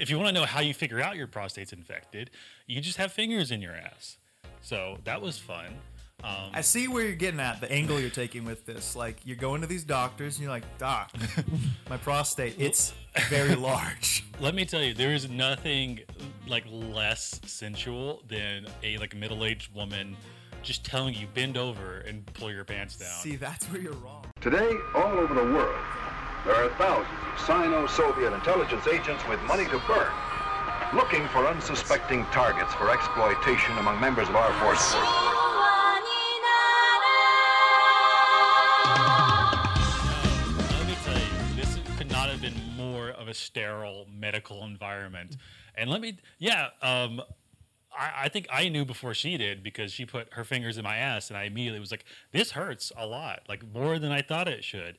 if you want to know how you figure out your prostate's infected, you just have fingers in your ass. So that was fun. Um, I see where you're getting at, the angle you're taking with this. Like, you're going to these doctors and you're like, Doc, my prostate, it's very large. let me tell you, there is nothing like less sensual than a like middle-aged woman just telling you bend over and pull your pants down. See, that's where you're wrong. Today, all over the world, there are thousands of Sino-Soviet intelligence agents with money to burn, looking for unsuspecting targets for exploitation among members of our force. This could not have been more of a sterile medical environment. And let me, yeah, um, I, I think I knew before she did because she put her fingers in my ass, and I immediately was like, "This hurts a lot, like more than I thought it should."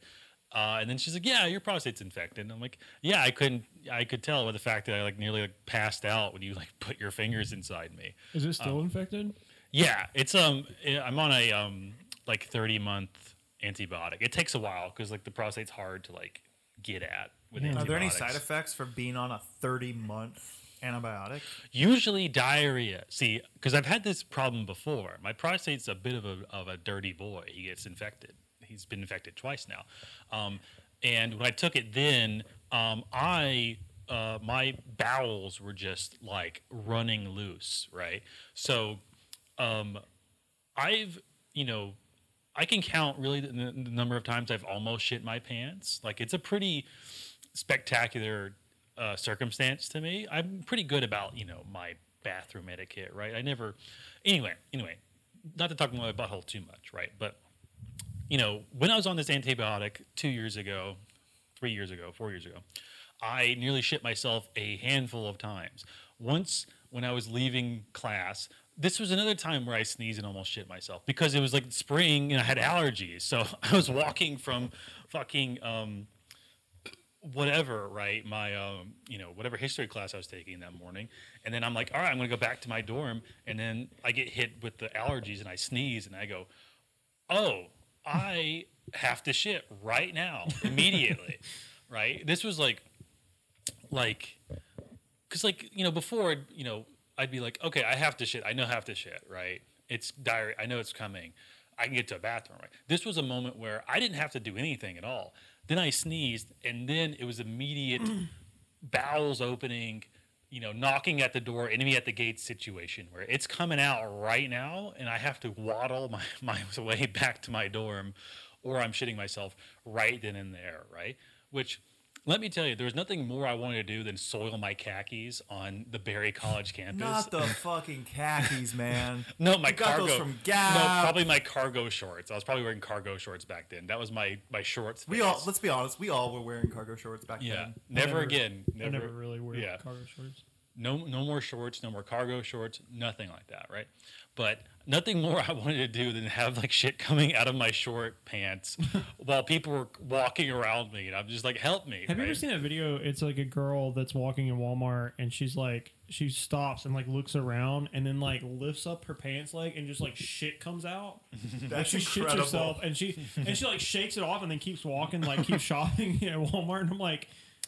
Uh, and then she's like, "Yeah, your prostate's infected." And I'm like, "Yeah, I couldn't, I could tell with the fact that I like nearly like passed out when you like put your fingers inside me." Is it still infected? Yeah, it's um, I'm on a um like 30 month antibiotic. It takes a while because like the prostate's hard to like get at with Yeah. antibiotics. Are there any side effects for being on a 30 month antibiotic? Usually diarrhea. See, because I've had this problem before. My prostate's a bit of a of a dirty boy. He gets infected. He's been infected twice now. Um, and when I took it then, um, I uh, my bowels were just like running loose, right? So um, I've you know I can count really the, the number of times I've almost shit my pants. Like it's a pretty spectacular uh, circumstance to me. I'm pretty good about you know my bathroom etiquette, right? I never. Anyway, anyway, not to talk about my butthole too much, right? But you know, when I was on this antibiotic two years ago, three years ago, four years ago, I nearly shit myself a handful of times. Once when I was leaving class, this was another time where I sneezed and almost shit myself because it was like spring and I had allergies. So I was walking from fucking um, whatever, right? My, um, you know, whatever history class I was taking that morning. And then I'm like, all right, I'm going to go back to my dorm. And then I get hit with the allergies and I sneeze and I go, oh, I have to shit right now, immediately, right? This was like, like, because like you know before you know I'd be like, okay, I have to shit. I know I have to shit, right? It's diarrhea. I know it's coming. I can get to a bathroom, right? This was a moment where I didn't have to do anything at all. Then I sneezed, and then it was immediate bowels opening, you know, knocking at the door, enemy at the gate situation where it's coming out right now, and I have to waddle my, my way back to my dorm, or I'm shitting myself right then and there, right? Which, let me tell you, there was nothing more I wanted to do than soil my khakis on the Barry College campus. Not the fucking khakis, man. no, my You got cargo. those from No, probably my cargo shorts. I was probably wearing cargo shorts back then. That was my my shorts. We phase. all, let's be honest, we all were wearing cargo shorts back yeah, then. never, never- again. I Never, never really wear yeah. cargo shorts. no no more shorts, no more cargo shorts, nothing like that, right? But nothing more I wanted to do than have like shit coming out of my short pants while people were walking around me, and I'm just like, help me. Have you ever seen that video? It's like a girl that's walking in Walmart and she's like, she stops and like looks around and then like lifts up her pants leg and just like shit comes out. like That's she shits herself and she and she like shakes it off and then keeps walking, like keeps shopping at Walmart. And I'm like,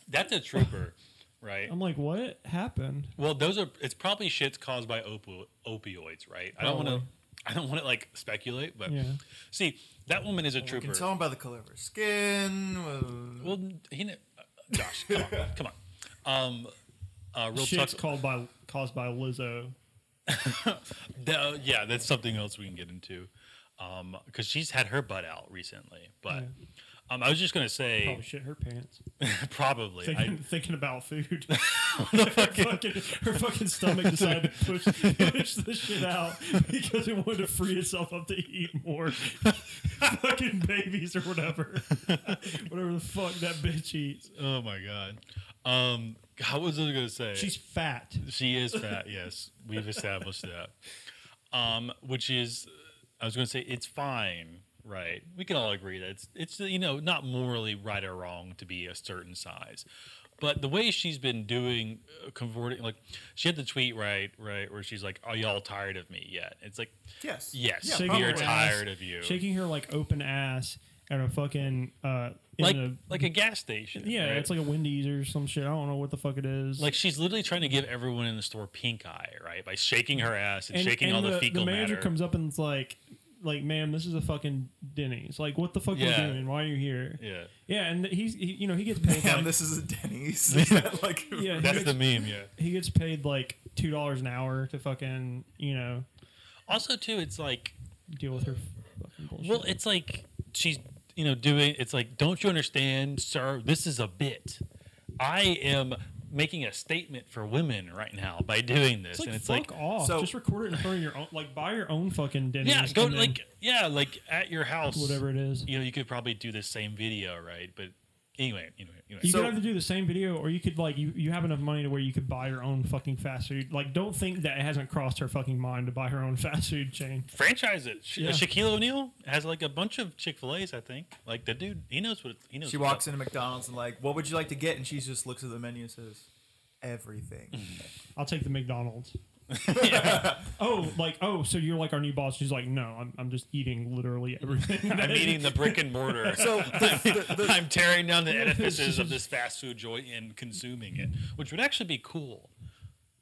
That's a trooper, right? I'm like, what happened? Well, those are it's probably shits caused by opo- opioids, right? I don't want to. I don't want to like speculate, but Yeah. see, that woman is a You trooper. can tell them by the color of her skin. uh, Well, he, kn- uh, Josh, come on, come on. Um, uh, real Shit's talk. called by caused by Lizzo. the- yeah, that's something else we can get into, because she's had her butt out recently. But Yeah. Um, I was just gonna say, Probably shit her pants. probably. Thinking, I, thinking about food. her, fucking, her fucking stomach decided to push, push the shit out because it wanted to free itself up to eat more fucking babies or whatever. whatever the fuck that bitch eats. oh my god. Um, how was I gonna say? She's fat. She is fat. yes, we've established that. Um, which is, I was going to say, it's fine, right? We can all agree that it's it's you know not morally right or wrong to be a certain size, but the way she's been doing uh, converting, like she had the tweet right, right, where she's like, "Are y'all tired of me yet?" It's like, yes. yes, Yeah, Shaking we are tired ass, of you. Shaking her like open ass at a fucking uh, in like a, like a gas station. yeah, right? it's like a Wendy's or some shit. I don't know what the fuck it is. like she's literally trying to give everyone in the store pink eye, right? By shaking her ass and, shaking all the, the, fecal the manager matter. comes up and it's like, like, ma'am, this is a fucking Denny's. Like, what the fuck Yeah. are you doing? Why are you here? yeah, Yeah, and he's he, you know he gets paid Damn, like, this is a Denny's. Is that like yeah that's gets, the meme. Yeah. he gets paid like two dollars an hour to fucking you know Also, too, it's like deal with her fucking bullshit. Well, it's like she's you know doing. It's like, don't you understand, sir? This is a bit. I am making a statement for women right now by doing this, It's like and it's fuck like, off. So- Just record it and throw in your own. Like buy your own fucking Denny's. yeah, go and then like yeah, like at your house, whatever it is. You know, you could probably do the same video, right? But anyway, anyway, anyway. You So- could either do the same video, or you could like you, you have enough money to where you could buy your own fucking fast food. Like, don't think that it hasn't crossed her fucking mind to buy her own fast food chain. franchise it. Sha- Yeah. Shaquille O'Neal has like a bunch of Chick Fil A's. I think. Like the dude, he knows what he knows. She walks up. into McDonald's and like, what would you like to get? And she just looks at the menu and says, everything. I'll take the McDonald's. oh, like oh, so you're like our new boss? She's like, no, I'm, I'm just eating literally everything. I'm eating the brick and mortar. So the, the, the, I'm tearing down the edifices of this fast food joint and consuming it, which would actually be cool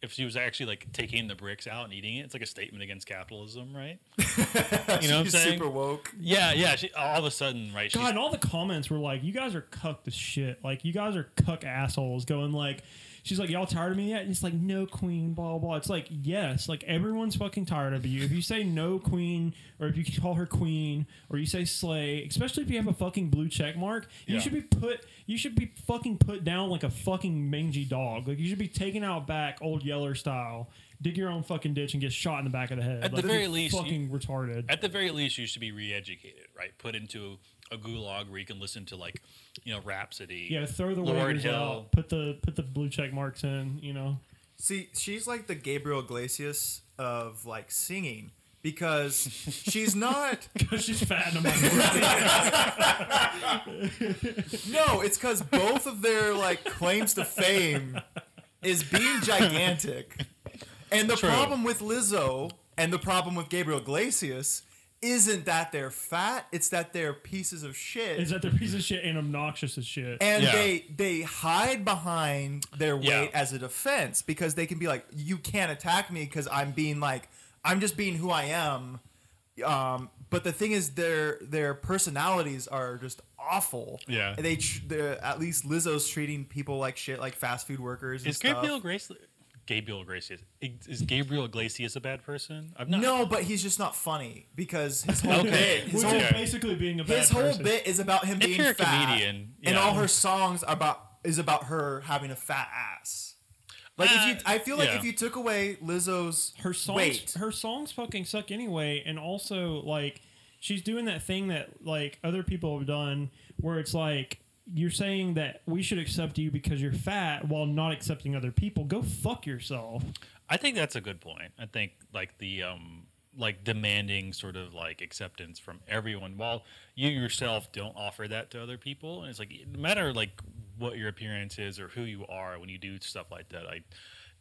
if she was actually like taking the bricks out and eating it. It's like a statement against capitalism, right? you know what I'm saying? super woke. Yeah, yeah. She, all of a sudden, right? God, she's- and all the comments were like, "You guys are cucked as shit. Like, you guys are cuck assholes." Going like, she's like, "Y'all tired of me yet?" And it's like, "No, queen." Blah blah. blah. It's like, yes, like everyone's fucking tired of you. If you say no, queen, or if you call her queen, or you say slay, especially if you have a fucking blue check mark, you Yeah. should be put. You should be fucking put down like a fucking mangy dog. Like you should be taken out back, old Yeller style. Dig your own fucking ditch and get shot in the back of the head. At the very you're least, you- fucking retarded. at the very least, you should be re-educated, right? Put into a gulag where you can listen to like, you know, Rhapsody. Yeah, throw the Lord waivers Hill. out. Put the put the blue check marks in. You know. See, she's like the Gabriel Iglesias of like singing because she's not. Because she's fat and I'm like, No, it's because both of their like claims to fame is being gigantic, and the True. problem with Lizzo and the problem with Gabriel Iglesias isn't that they're fat; it's that they're pieces of shit. is that they're piece of shit and obnoxious as shit. and Yeah. they they hide behind their weight Yeah. as a defense because they can be like, you can't attack me because I'm being like, I'm just being who I am. Um, but the thing is, their their personalities are just awful. Yeah. they tr- they're, at least Lizzo's treating people like shit, like fast food workers. And Is stuff. Gabriel Grace? Gabriel Iglesias. Is Gabriel Iglesias a bad person? I'm not. No, but he's just not funny because his whole Okay. bit, his Which whole, is basically being a bad his whole person. bit is about him If being you're a fat, comedian, and all her songs are about is about her having a fat ass. Like if you, Uh, I feel like yeah. if you took away Lizzo's Her songs, weight, her songs fucking suck anyway, and also like she's doing that thing that like other people have done, where it's like you're saying that we should accept you because you're fat while not accepting other people. Go fuck yourself. I think that's a good point. I think like the um like demanding sort of like acceptance from everyone while you yourself don't offer that to other people and it's like no matter like what your appearance is or who you are when you do stuff like that I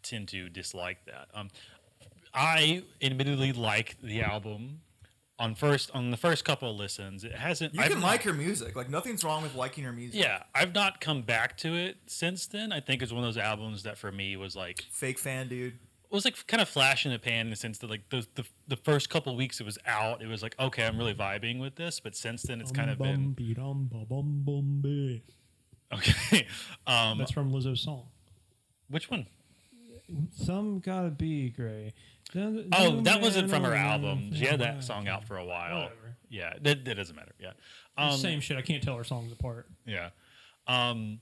tend to dislike that. Um I admittedly like the album on first on the first couple of listens. It hasn't you I've can not- like her music. Like nothing's wrong with liking her music. Yeah, I've not come back to it since then. I think it's one of those albums that for me was like Fake fan, dude. it was like kind of flash in the pan in the sense that like the, the the first couple weeks it was out, it was like okay, I'm really vibing with this. But since then, it's kind of been okay. Um, That's from Lizzo's song. which one? Some gotta be gray. Oh, that wasn't from her album. She had that song out for a while. Whatever. Yeah, that, that doesn't matter. Yeah, um, Same shit. I can't tell her songs apart. yeah. Um,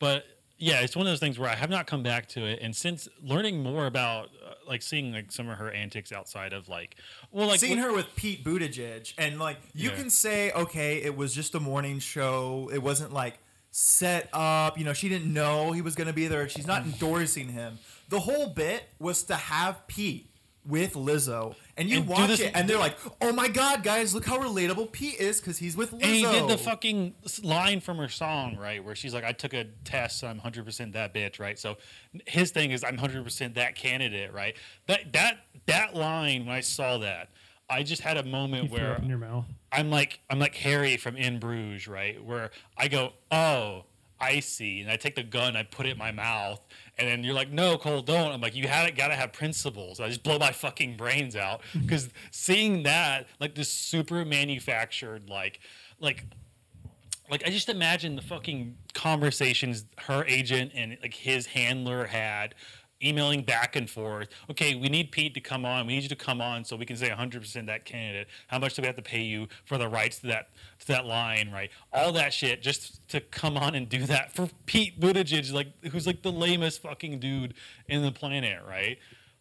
but yeah, it's one of those things where I have not come back to it, and since learning more about uh, like seeing like some of her antics outside of like, well, like Seeing her with Pete Buttigieg, and like you Yeah. can say, okay, it was just a morning show. It wasn't like set up. You know, she didn't know he was going to be there. She's not endorsing him. The whole bit was to have Pete with Lizzo, and you And watch this- it, and they're like, "Oh my god, guys, look how relatable Pete is because he's with Lizzo." And he did the fucking line from her song, right? Where she's like, I took a test, so I'm 100% that bitch, right? So his thing is, I'm 100% that candidate, right? That, that, that line, when I saw that, I just had a moment You where in your mouth. I'm like I'm like Harry from In Bruges, right? Where I go, oh, I see, and I take the gun, I put it in my mouth, and then you're like, no, Cole, don't. I'm like, you had it, gotta have principles. I just blow my fucking brains out because seeing that, like this super manufactured, like, like. Like I just imagine the fucking conversations her agent and like his handler had emailing back and forth. Okay, we need Pete to come on. We need you to come on so we can say 100% that candidate. How much do we have to pay you for the rights to that to that line, right? All that shit just to come on and do that for Pete Buttigieg, like who's like the lamest fucking dude in the planet, right?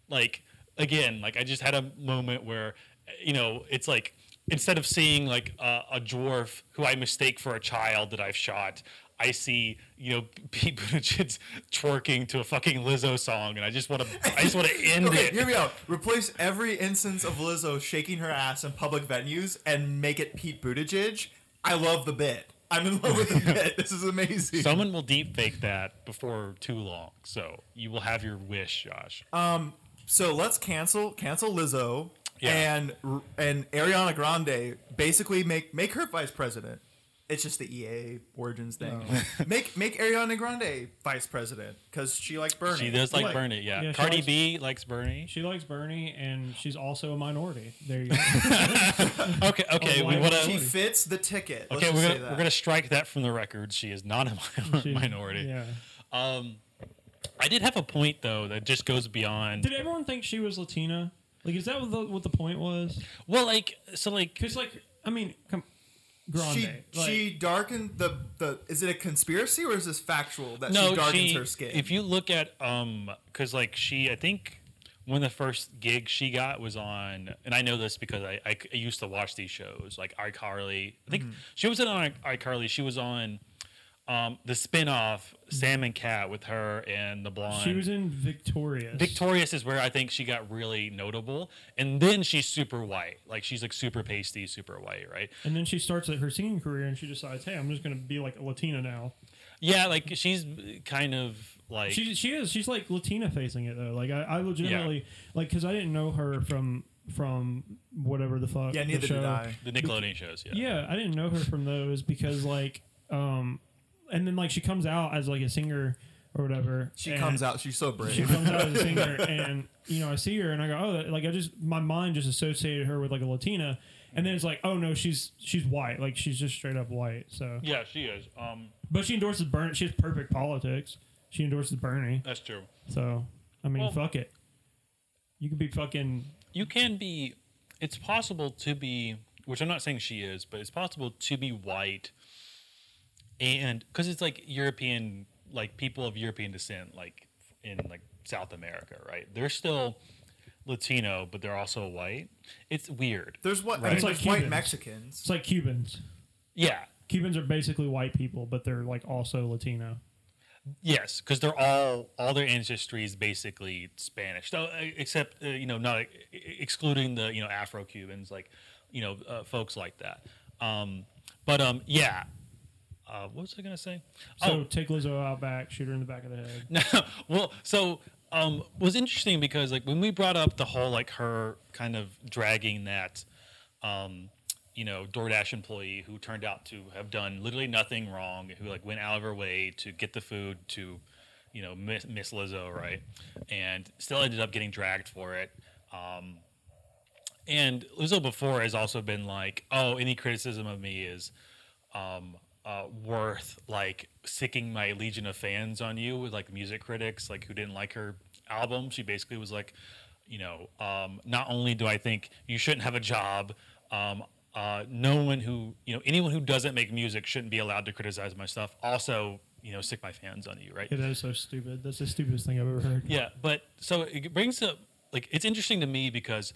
Like again, like I just had a moment where you know, it's like instead of seeing like a, a dwarf who I mistake for a child that I've shot, I see you know Pete Buttigieg twerking to a fucking Lizzo song, and I just want to I just want to end Okay, it. here we go. Replace every instance of Lizzo shaking her ass in public venues and make it Pete Buttigieg. I love the bit. I'm in love with the bit. This is amazing. Someone will deep fake that before too long, so you will have your wish, Josh. Um. So let's cancel cancel Lizzo Yeah. and and Ariana Grande. Basically, make make her vice president. It's just the EA Origins thing. Oh. make make Ariana Grande vice president because she likes Bernie. she does like, Like- Bernie, yeah. Yeah, she Cardi likes- B likes Bernie. She likes Bernie, and she's also a minority. There you go. Okay, okay, Oh, we want would She to. fits the ticket. Let's Okay, just we're say gonna that. we're gonna strike that from the record. She is not a minor- She- minority. Yeah. Um, I did have a point though that just goes beyond. Did everyone think she was Latina? Like, is that what the, what the point was? Well, like so, like Because, like, I mean, come, Grande. she like, she darkened the the. Is it a conspiracy or is this factual that no, she darkens she, her skin? If you look at um, because like she, I think one of the first gigs she got was on, and I know this because I, I, I used to watch these shows like iCarly. I think she wasn't on iCarly. She was on um, the spin-off Sam and Cat with her and the blonde. she was in Victorious. Victorious is where I think she got really notable, and then she's super white, like she's like super pasty, super white, right? and then she starts her singing career, and she decides, hey, I'm just going to be like a Latina now. Yeah, like she's kind of like She she is. She's like Latina facing it though. Like I, I legitimately like because I didn't know her from from whatever the fuck. yeah, the neither show. did I. the Nickelodeon shows. Yeah. Yeah, I didn't know her from those because like um, and then like she comes out as like a singer or whatever. She comes out. She's so brave. She comes out as a singer, and you know I see her and I go, oh, that- like I just my mind just associated her with like a Latina, and then it's like, oh no, she's she's white, like she's just straight up white. So, Yeah, she is. Um, but she endorses Bernie. She has perfect politics. She endorses Bernie. that's true. So I mean, Well- fuck it. You could be fucking. You can be. It's possible to be, which I'm not saying she is, but it's possible to be white, and because it's like European, like people of European descent, like in like South America, right? They're still Latino, but they're also white. It's weird. There's what? Right. It's like white Cubans. Mexicans. It's like Cubans. Yeah. Cubans are basically white people, but they're like also Latino. Yes, because they're all all their ancestry is basically Spanish, so, uh, except uh, you know not excluding the you know Afro Cubans, like you know uh, folks like that. Um, but um, yeah, uh, what was I gonna say? So take Lizzo out back, shoot her in the back of the head. No, well, so um, was interesting because like when we brought up the whole like her kind of dragging that, um, you know, DoorDash employee who turned out to have done literally nothing wrong, who like went out of her way to get the food to, you know, miss, miss Lizzo, right, and still ended up getting dragged for it. Um, and Lizzo before has also been like, oh, any criticism of me is um, uh, worth like sicking my legion of fans on you with like music critics like who didn't like her album. She basically was like, you know, um, not only do I think you shouldn't have a job, um, uh, no one who you know anyone who doesn't make music shouldn't be allowed to criticize my stuff. Also, you know, sick my fans on you, right? Yeah, that is so stupid. That's the stupidest thing I've ever heard. Yeah, but so it brings up like it's interesting to me because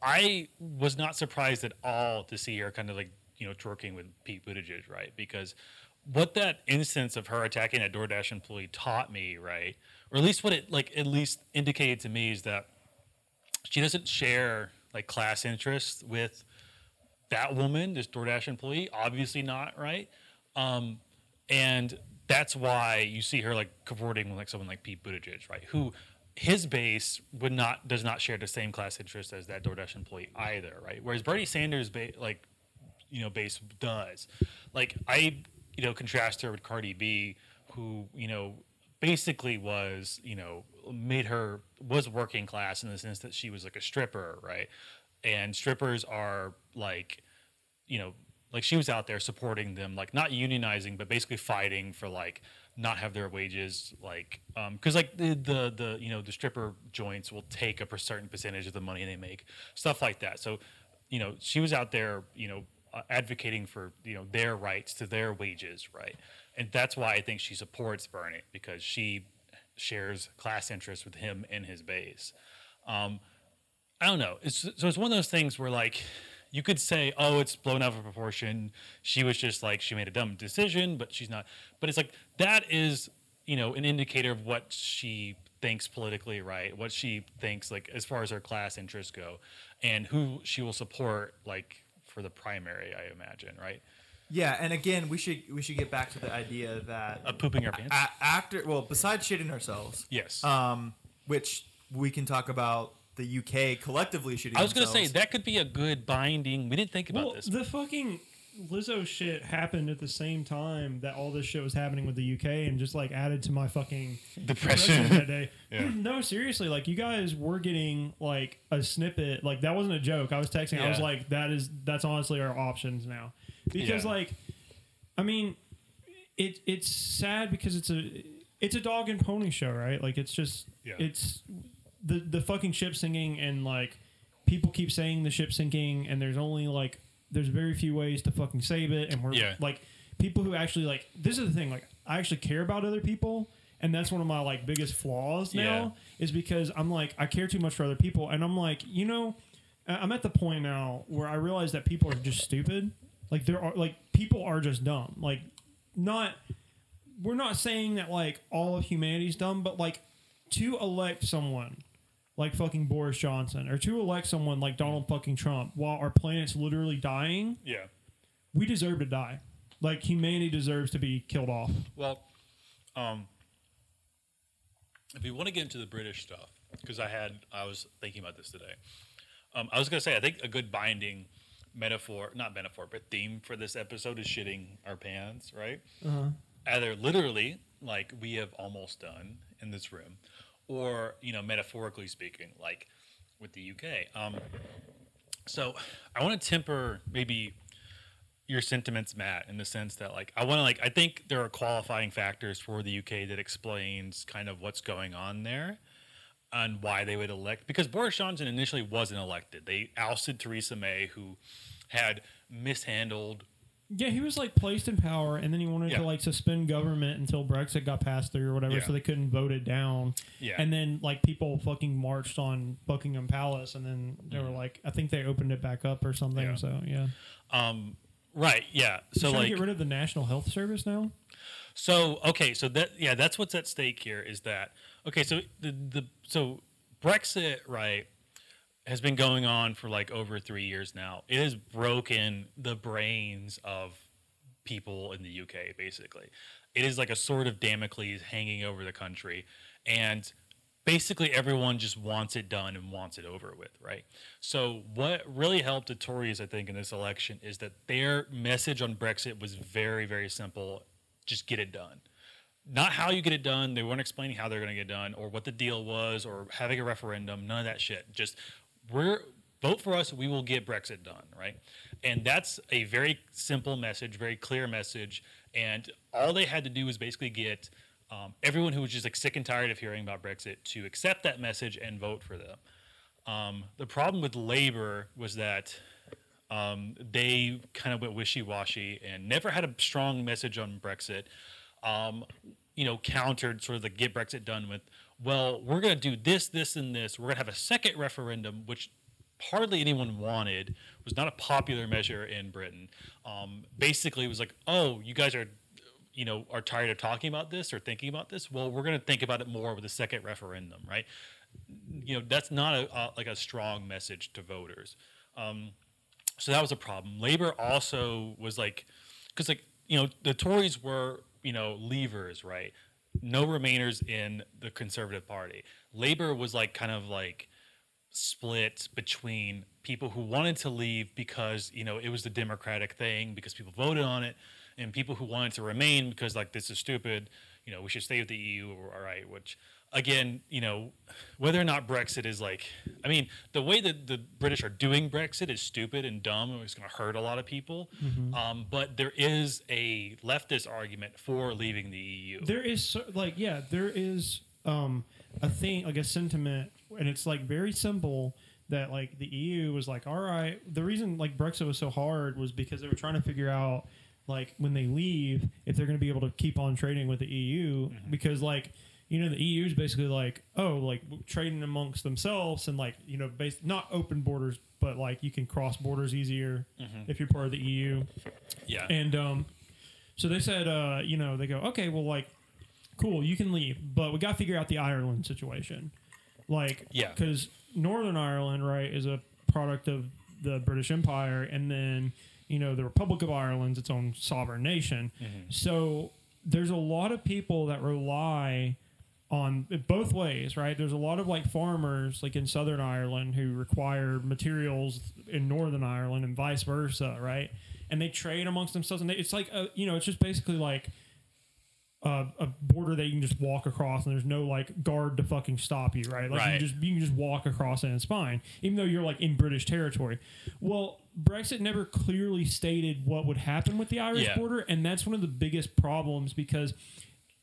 I was not surprised at all to see her kind of like you know twerking with Pete Buttigieg, right? Because what that instance of her attacking a DoorDash employee taught me, right, or at least what it like at least indicated to me is that she doesn't share like class interests with that woman, this DoorDash employee. Obviously not, right? Um, and that's why you see her like cavorting with like someone like Pete Buttigieg, right? Who his base would not does not share the same class interest as that DoorDash employee either, right? Whereas Bernie Sanders, ba- like you know, base does. Like I, you know, contrast her with Cardi B, who you know basically was you know made her was working class in the sense that she was like a stripper, right? And strippers are like, you know, like she was out there supporting them, like not unionizing, but basically fighting for like not have their wages like um, because like the, the the you know the stripper joints will take up a certain percentage of the money they make stuff like that so you know she was out there you know advocating for you know their rights to their wages right and that's why i think she supports bernie because she shares class interests with him and his base um, I don't know. It's, so it's one of those things where like you could say, oh, it's blown out of proportion. She was just like she made a dumb decision, but she's not. But it's like that is you know an indicator of what she thinks politically, right? What she thinks like as far as her class interests go, and who she will support like for the primary. I imagine, right? Yeah, and again, we should we should get back to the idea that Uh, pooping our pants. a- actor. Well, besides shitting ourselves, yes. um, which we can talk about the UK collectively shitting. I was gonna say that could be a good binding. We didn't think about Well, this. the fucking Lizzo shit happened at the same time that all this shit was happening with the UK, and just like added to my fucking depression that day. No, seriously, like you guys were getting like a snippet. Like that wasn't a joke. I was texting. I was like, that is that's honestly our options now, because Yeah. like, I mean, it it's sad because it's a it's a dog and pony show, right? Like it's just Yeah. it's the the fucking ship sinking and like people keep saying the ship sinking and there's only like there's very few ways to fucking save it and we're Yeah. like people who actually like this is the thing like I actually care about other people and that's one of my like biggest flaws now is because I'm like I care too much for other people and I'm like you know I- I'm at the point now where I realize that people are just stupid. Like there are like people are just dumb. Like not we're not saying that like all of humanity's dumb, but like to elect someone like fucking Boris Johnson or to elect someone like Donald fucking Trump while our planet's literally dying, yeah. we deserve to die. Like humanity deserves to be killed off. Well, um, if you want to get into the British stuff, because I had, I was thinking about this today. Um, I was gonna say, I think a good binding metaphor, not metaphor, but theme for this episode is shitting our pants, right? Uh-huh. Either literally, like we have almost done in this room, or you know, metaphorically speaking, like with the UK. Um, so I want to temper maybe your sentiments, Matt, in the sense that like I want to like I think there are qualifying factors for the UK that explains kind of what's going on there and why they would elect because Boris Johnson initially wasn't elected. They ousted Theresa May, who had mishandled. Yeah, he was like placed in power, and then he wanted Yeah. to like suspend government until Brexit got passed through or whatever, Yeah. so they couldn't vote it down. Yeah. and then like people fucking marched on Buckingham Palace, and then they were like, I think they opened it back up or something. Yeah. So yeah, Um, right? Yeah. So like get rid of the National Health Service now. So okay, so that yeah, that's what's at stake here is that okay, so the the so Brexit right has been going on for like over three years now. It has broken the brains of people in the UK basically. It is like a sword of Damocles hanging over the country, and basically everyone just wants it done and wants it over with, right? So what really helped the Tories, I think, in this election is that their message on Brexit was very, very simple: just get it done. Not how you get it done. They weren't explaining how they're going to get it done or what the deal was or having a referendum. None of that shit. Just we're vote for us. We will get Brexit done, right? And that's a very simple message, very clear message. And all they had to do was basically get um, everyone who was just like sick and tired of hearing about Brexit to accept that message and vote for them. Um, the problem with Labor was that um, they kind of went wishy-washy and never had a strong message on Brexit. Um, you know, countered sort of the get Brexit done with, well, we're going to do this, this, and this. We're going to have a second referendum, which hardly anyone wanted. Was not a popular measure in Britain. Um, basically, it was like, oh, you guys are, you know, are tired of talking about this or thinking about this. Well, we're going to think about it more with a second referendum, right? You know, that's not a, a like a strong message to voters. Um, so that was a problem. Labor also was like, because like you know the Tories were you know Leavers, right? No Remainers in the Conservative Party. Labor was like kind of like split between people who wanted to leave because you know it was the Democratic thing because people voted on it, and people who wanted to remain because like this is stupid. You know, we should stay with the EU. or All right, which again, you know, whether or not Brexit is like, I mean, the way that the British are doing Brexit is stupid and dumb, and it's going to hurt a lot of people. Um, but there is a leftist argument for leaving the EU. there is so- like yeah there is um a thing like a sentiment and it's like very simple that like the eu was like all right the reason like brexit was so hard was because they were trying to figure out like when they leave if they're going to be able to keep on trading with the eu because like you know the eu is basically like oh like trading amongst themselves and like you know based not open borders but like you can cross borders easier if you're part of the eu yeah, and um, so they said, uh, you know, they go, okay, well, like, cool, you can leave, but we got to figure out the Ireland situation. Like, Yeah. because Northern Ireland, right, is a product of the British Empire, and then, you know, the Republic of Ireland's its own sovereign nation. So there's a lot of people that rely on both ways, right? There's a lot of like farmers, like in Southern Ireland, who require materials in Northern Ireland, and vice versa, right? And they trade amongst themselves, and they, it's like a, you know, it's just basically like a, a border that you can just walk across, and there's no like guard to fucking stop you, right? Like you just you can just walk across and it's fine, even though you're like in British territory. Well, Brexit never clearly stated what would happen with the Irish Yeah. border, and that's one of the biggest problems because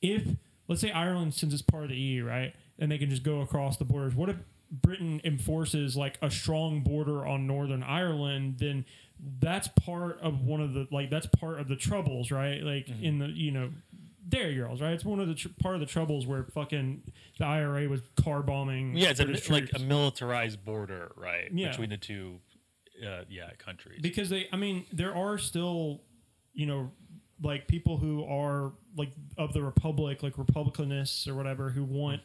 if let's say Ireland since it's part of the EU, right, and they can just go across the borders, what if Britain enforces like a strong border on Northern Ireland, then that's part of one of the like that's part of the troubles, right? Like Mm-hmm. in the you know Derry Girls, right? It's one of the tr- part of the troubles where fucking the IRA was car bombing. yeah, it's a, like a militarized border, right, Yeah. between the two, uh, yeah, countries. because they i mean there are still you know like people who are like of the republic like republicanists or whatever who want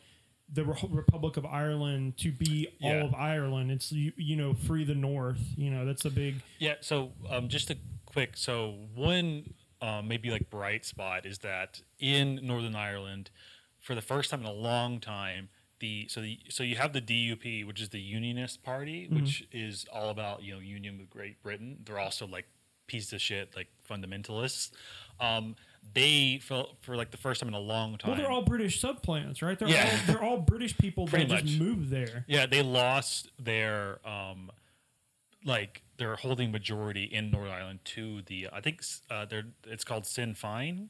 the Re- republic of ireland to be Yeah. all of ireland it's you, you know free the north you know that's a big Yeah. So um, just a quick. So one um, maybe like bright spot is that in Northern Ireland, for the first time in a long time, the so the so you have the DUP, which is the Unionist Party, which is all about you know union with Great Britain. They're also like piece of shit, like fundamentalists. Um, they for for like the first time in a long time. well they're all british subplants right they're Yeah. all they're all british people that Pretty just moved there Yeah, they lost their um, like their holding majority in Northern Ireland to the I think uh, they're it's called Sinn Fein.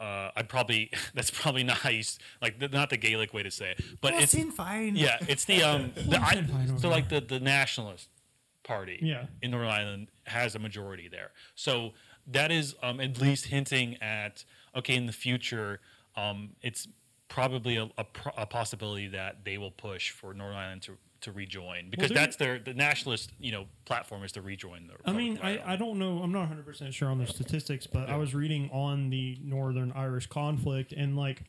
Uh, I'd probably that's probably not how you like the, not the Gaelic way to say it, but Well, it's seen fine. yeah, it's the um the, I, Sinn Féin so like the the nationalist party Yeah. in Northern Ireland has a majority there. So that is um, at least hinting at okay in the future um, it's probably a, a, pro- a possibility that they will push for Northern Ireland to, to rejoin because they're- that's their the nationalist you know platform is to rejoin the. I mean, I, I don't know. I'm not 100 percent sure on the statistics, but I was reading on the Northern Irish conflict, and like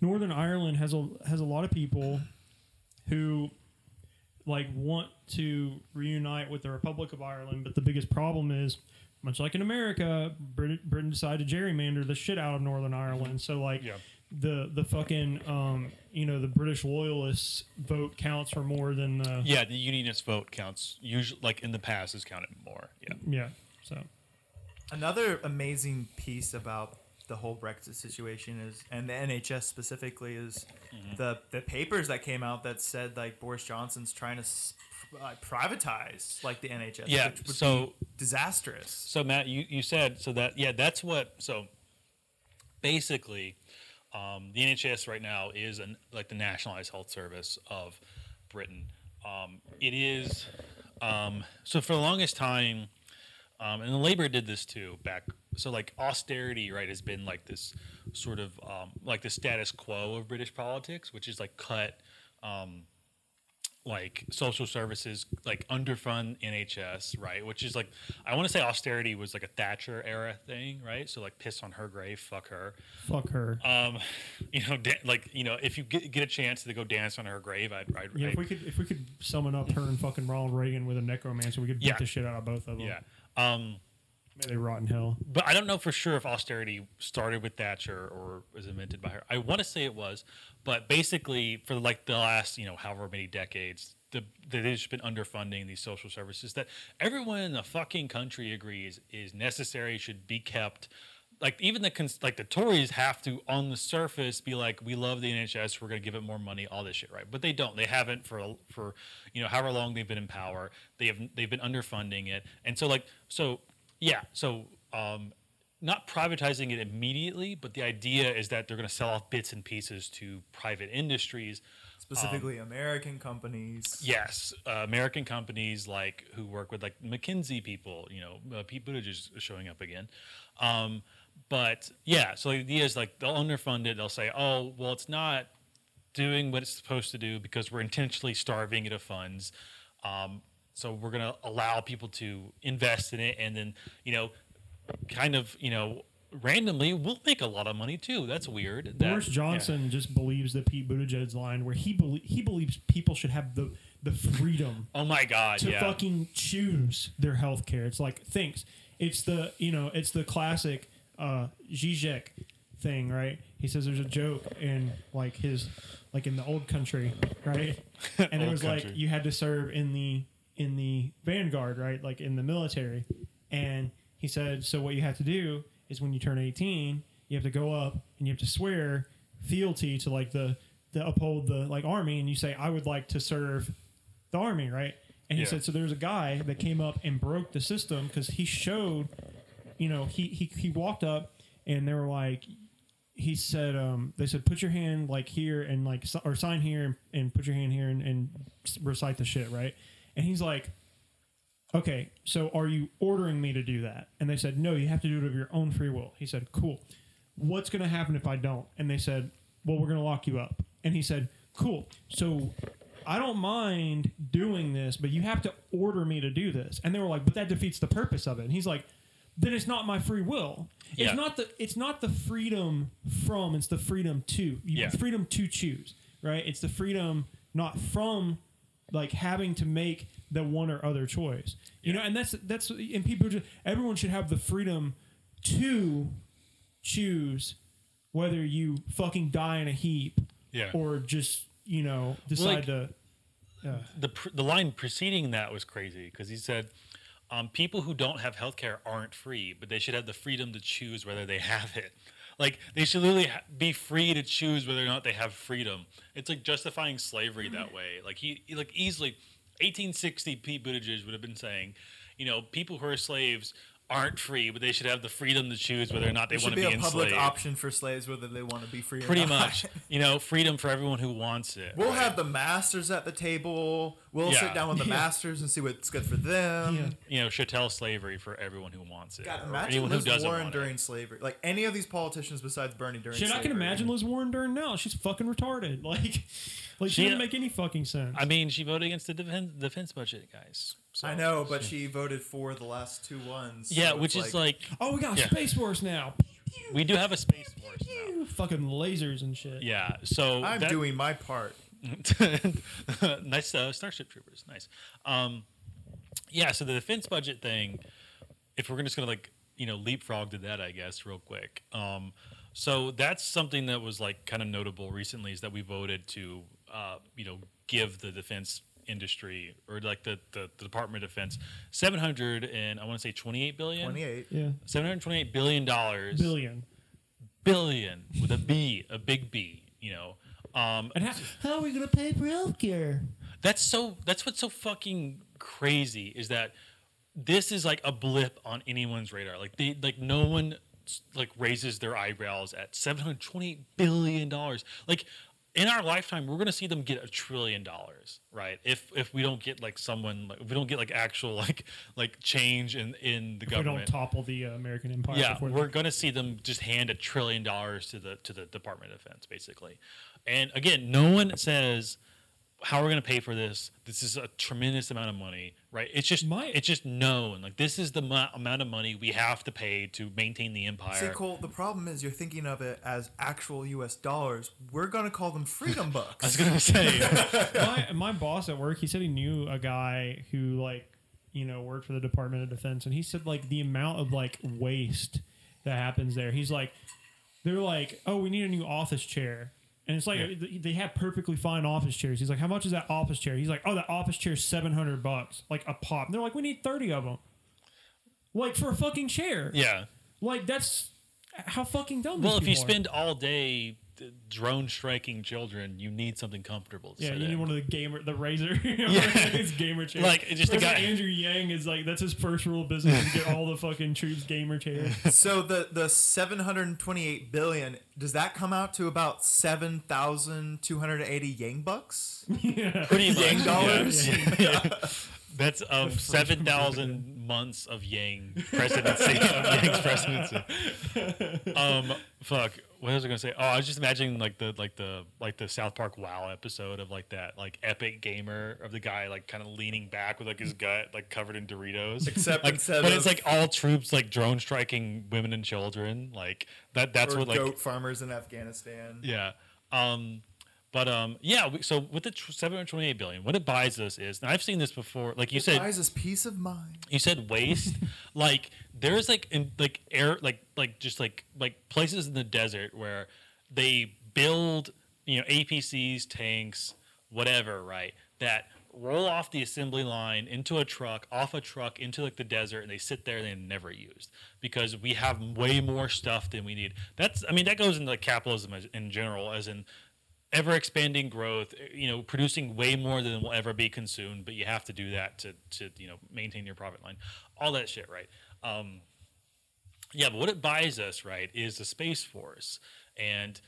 Northern Ireland has a has a lot of people who like want to reunite with the Republic of Ireland, but the biggest problem is, much like in America, Britain, Britain decided to gerrymander the shit out of Northern Ireland. So like. Yeah. The the fucking um you know the British loyalists vote counts for more than the yeah, the unionist vote counts usually like in the past has counted more. Yeah. yeah so Another amazing piece about the whole Brexit situation is, and the NHS specifically, is Mm-hmm. the the papers that came out that said like Boris Johnson's trying to uh, privatize like the NHS. Yeah, which would so- be disastrous. So Matt, you, you said so that yeah, that's what so basically um, the NHS right now is an, like the nationalized health service of Britain. Um, it is um, so for the longest time, um, and the Labor did this too back. So like austerity, right, has been like this sort of um, like the status quo of British politics, which is like cut um, like social services, like underfund NHS, right? Which is like I want to say austerity was like a Thatcher era thing, right? So like piss on her grave, fuck her. fuck her Um, you know, da- like you know, if you get, get a chance to go dance on her grave, I'd, I'd, Yeah, if I'd we could if we could summon up her and fucking Ronald Reagan with a necromancer, we could beat Yeah. the shit out of both of them. Yeah. Um, May they rot in hell. but I don't know for sure if austerity started with Thatcher or was invented by her. I want to say it was, but basically for like the last you know however many decades, the they've just been underfunding these social services that everyone in the fucking country agrees is necessary, should be kept. Like even the cons- like the Tories have to on the surface be like we love the NHS, we're going to give it more money, all this shit, right? But they don't. They haven't for for you know however long they've been in power. They have they've been underfunding it, and so like so yeah, so um, not privatizing it immediately, but the idea is that they're going to sell off bits and pieces to private industries. Specifically, American companies. Yes, uh, American companies like who work with like McKinsey people. You know, uh, Pete Buttigieg is showing up again. Um, but yeah, so the idea is like they'll underfund it. They'll say, oh, well, it's not doing what it's supposed to do because we're intentionally starving it of funds. Um, so we're going to allow people to invest in it, and then you know, kind of you know, randomly we'll make a lot of money too. That's weird. That- Boris yeah. Johnson just believes that Pete Buttigieg's line where he belie- he believes people should have the the freedom Oh my God! to yeah. fucking choose their health care. It's like thanks. It's the you know it's the classic uh Zizek thing, right? He says there's a joke in like his like in the old country, right? And it was country. like you had to serve in the in the vanguard, right? Like in the military. And he said so what you have to do is when you turn 18, you have to go up and you have to swear fealty to like the the uphold the like army and you say I would like to serve the army, right? And he Yeah. said, so there's a guy that came up and broke the system because he showed, you know, he, he he walked up and they were like, he said, um, they said, put your hand like here and like or sign here and, and put your hand here and, and recite the shit, right? And he's like, okay, so are you ordering me to do that? And they said, no, you have to do it of your own free will. He said, cool. What's going to happen if I don't? And they said, well, we're going to lock you up. And he said, cool. So I don't mind doing this, but you have to order me to do this. And they were like, but that defeats the purpose of it. And he's like, then it's not my free will. Yeah. It's not the it's not the freedom from, it's the freedom to. You Yeah. freedom to choose, right? It's the freedom not from like having to make the one or other choice. You know, and that's that's and people just everyone should have the freedom to choose whether you fucking die in a heap Yeah. or just, you know, decide like- to uh, the pr- the line preceding that was crazy because he said um, people who don't have health care aren't free, but they should have the freedom to choose whether they have it. Like they should literally ha- be free to choose whether or not they have freedom. It's like justifying slavery that way. Like he, he- like easily, 1860 Pete Buttigieg would have been saying, you know, people who are slaves aren't free, but they should have the freedom to choose whether or not they There want to be be a public option for slaves whether they want to be free or Pretty not. much, you know, freedom for everyone who wants it. We'll right? have the masters at the table. We'll Yeah. sit down with the Yeah. masters and see what's good for them. Yeah. you know, chattel slavery for everyone who wants it. God, or imagine anyone who Liz doesn't Warren during it. slavery. Like any of these politicians besides Bernie during Shit, I can imagine Liz Warren during now. She's fucking retarded. Like, like she She- doesn't make any fucking sense. I mean, she voted against the defense, defense budget, guys. So- I know, but she voted for the last two ones. Yeah, so which it's is like, oh, we got Yeah. Space Force now. we do have a space force now. Fucking lasers and shit. Yeah, so I'm that- doing my part. nice uh, Starship Troopers, nice. Um, yeah, so the defense budget thing, if we're just gonna like you know leapfrog to that, I guess real quick. Um, so that's something that was like kind of notable recently is that we voted to uh, you know give the defense industry or like the, the, the Department of Defense 700 and I want to say 28 billion 28. Yeah. 728 billion dollars Billion. billion with a B, a big B, you know. Um, And how, how are we gonna pay for healthcare? that's so that's what's so fucking crazy is that this is like a blip on anyone's radar. Like they like no one like raises their eyebrows at 728 billion dollars. Like in our lifetime we're going to see them get a trillion dollars, right? If if we don't get like someone like if we don't get like actual like like change in in the If we don't government. topple the uh, American Empire. Yeah, we're going to see them just hand a trillion dollars to the to the Department of Defense, basically. And again, no one says how are we're going to pay for this. This is a tremendous amount of money, right? It's just My- it's just known. Like this is the mu- amount of money we have to pay to maintain the empire. See, Cole, the problem is you're thinking of it as actual U.S. dollars. We're going to call them freedom bucks. I was going to say, my my boss at work, he said he knew a guy who like you know worked for the Department of Defense, and he said like the amount of like waste that happens there. He's like, they're like, oh, we need a new office chair. And it's like they have perfectly fine office chairs. He's like, "How much is that office chair?" He's like, "Oh, that office chair is seven hundred bucks, like a pop." And they're like, "We need thirty of them, like for a fucking chair." Yeah. Like that's how fucking dumb. Well, if you are. spend all day drone striking children, you need something comfortable. To Yeah, sit you need in. one of the gamer, the Razer. yeah, his gamer chair. Like, just a President guy- Andrew Yang is like that's his first rule of business to get all the fucking troops gamer chairs. So the the 728 billion does that come out to about 7,280 yang bucks? Yeah, Pretty much. Yang yeah. dollars? That's um, seven thousand months of Yang presidency. of Yang's presidency. Um, fuck. What was I gonna say? Oh, I was just imagining like the like the like the South Park Wow episode of like that like epic gamer of the guy like kind of leaning back with like his gut like covered in Doritos. Except like, instead but of- it's like all troops like drone striking women and children. Like that. That's what like goat farmers in Afghanistan. yeah. Um, but um, yeah. We, so with the tr- 728 billion, what it buys us is, and I've seen this before. Like you said, buys us peace of mind. you said waste. like there's like in like air like like just like like places in the desert where they build you know APCs, tanks, whatever, right? That roll off the assembly line into a truck, off a truck into like the desert, and they sit there and they're never used because we have way more stuff than we need. That's I mean that goes into like capitalism as, in general, as in ever expanding growth you know producing way more than will ever be consumed but you have to do that to to you know maintain your profit line. All that shit right? Um yeah but what it buys us right is the space force. And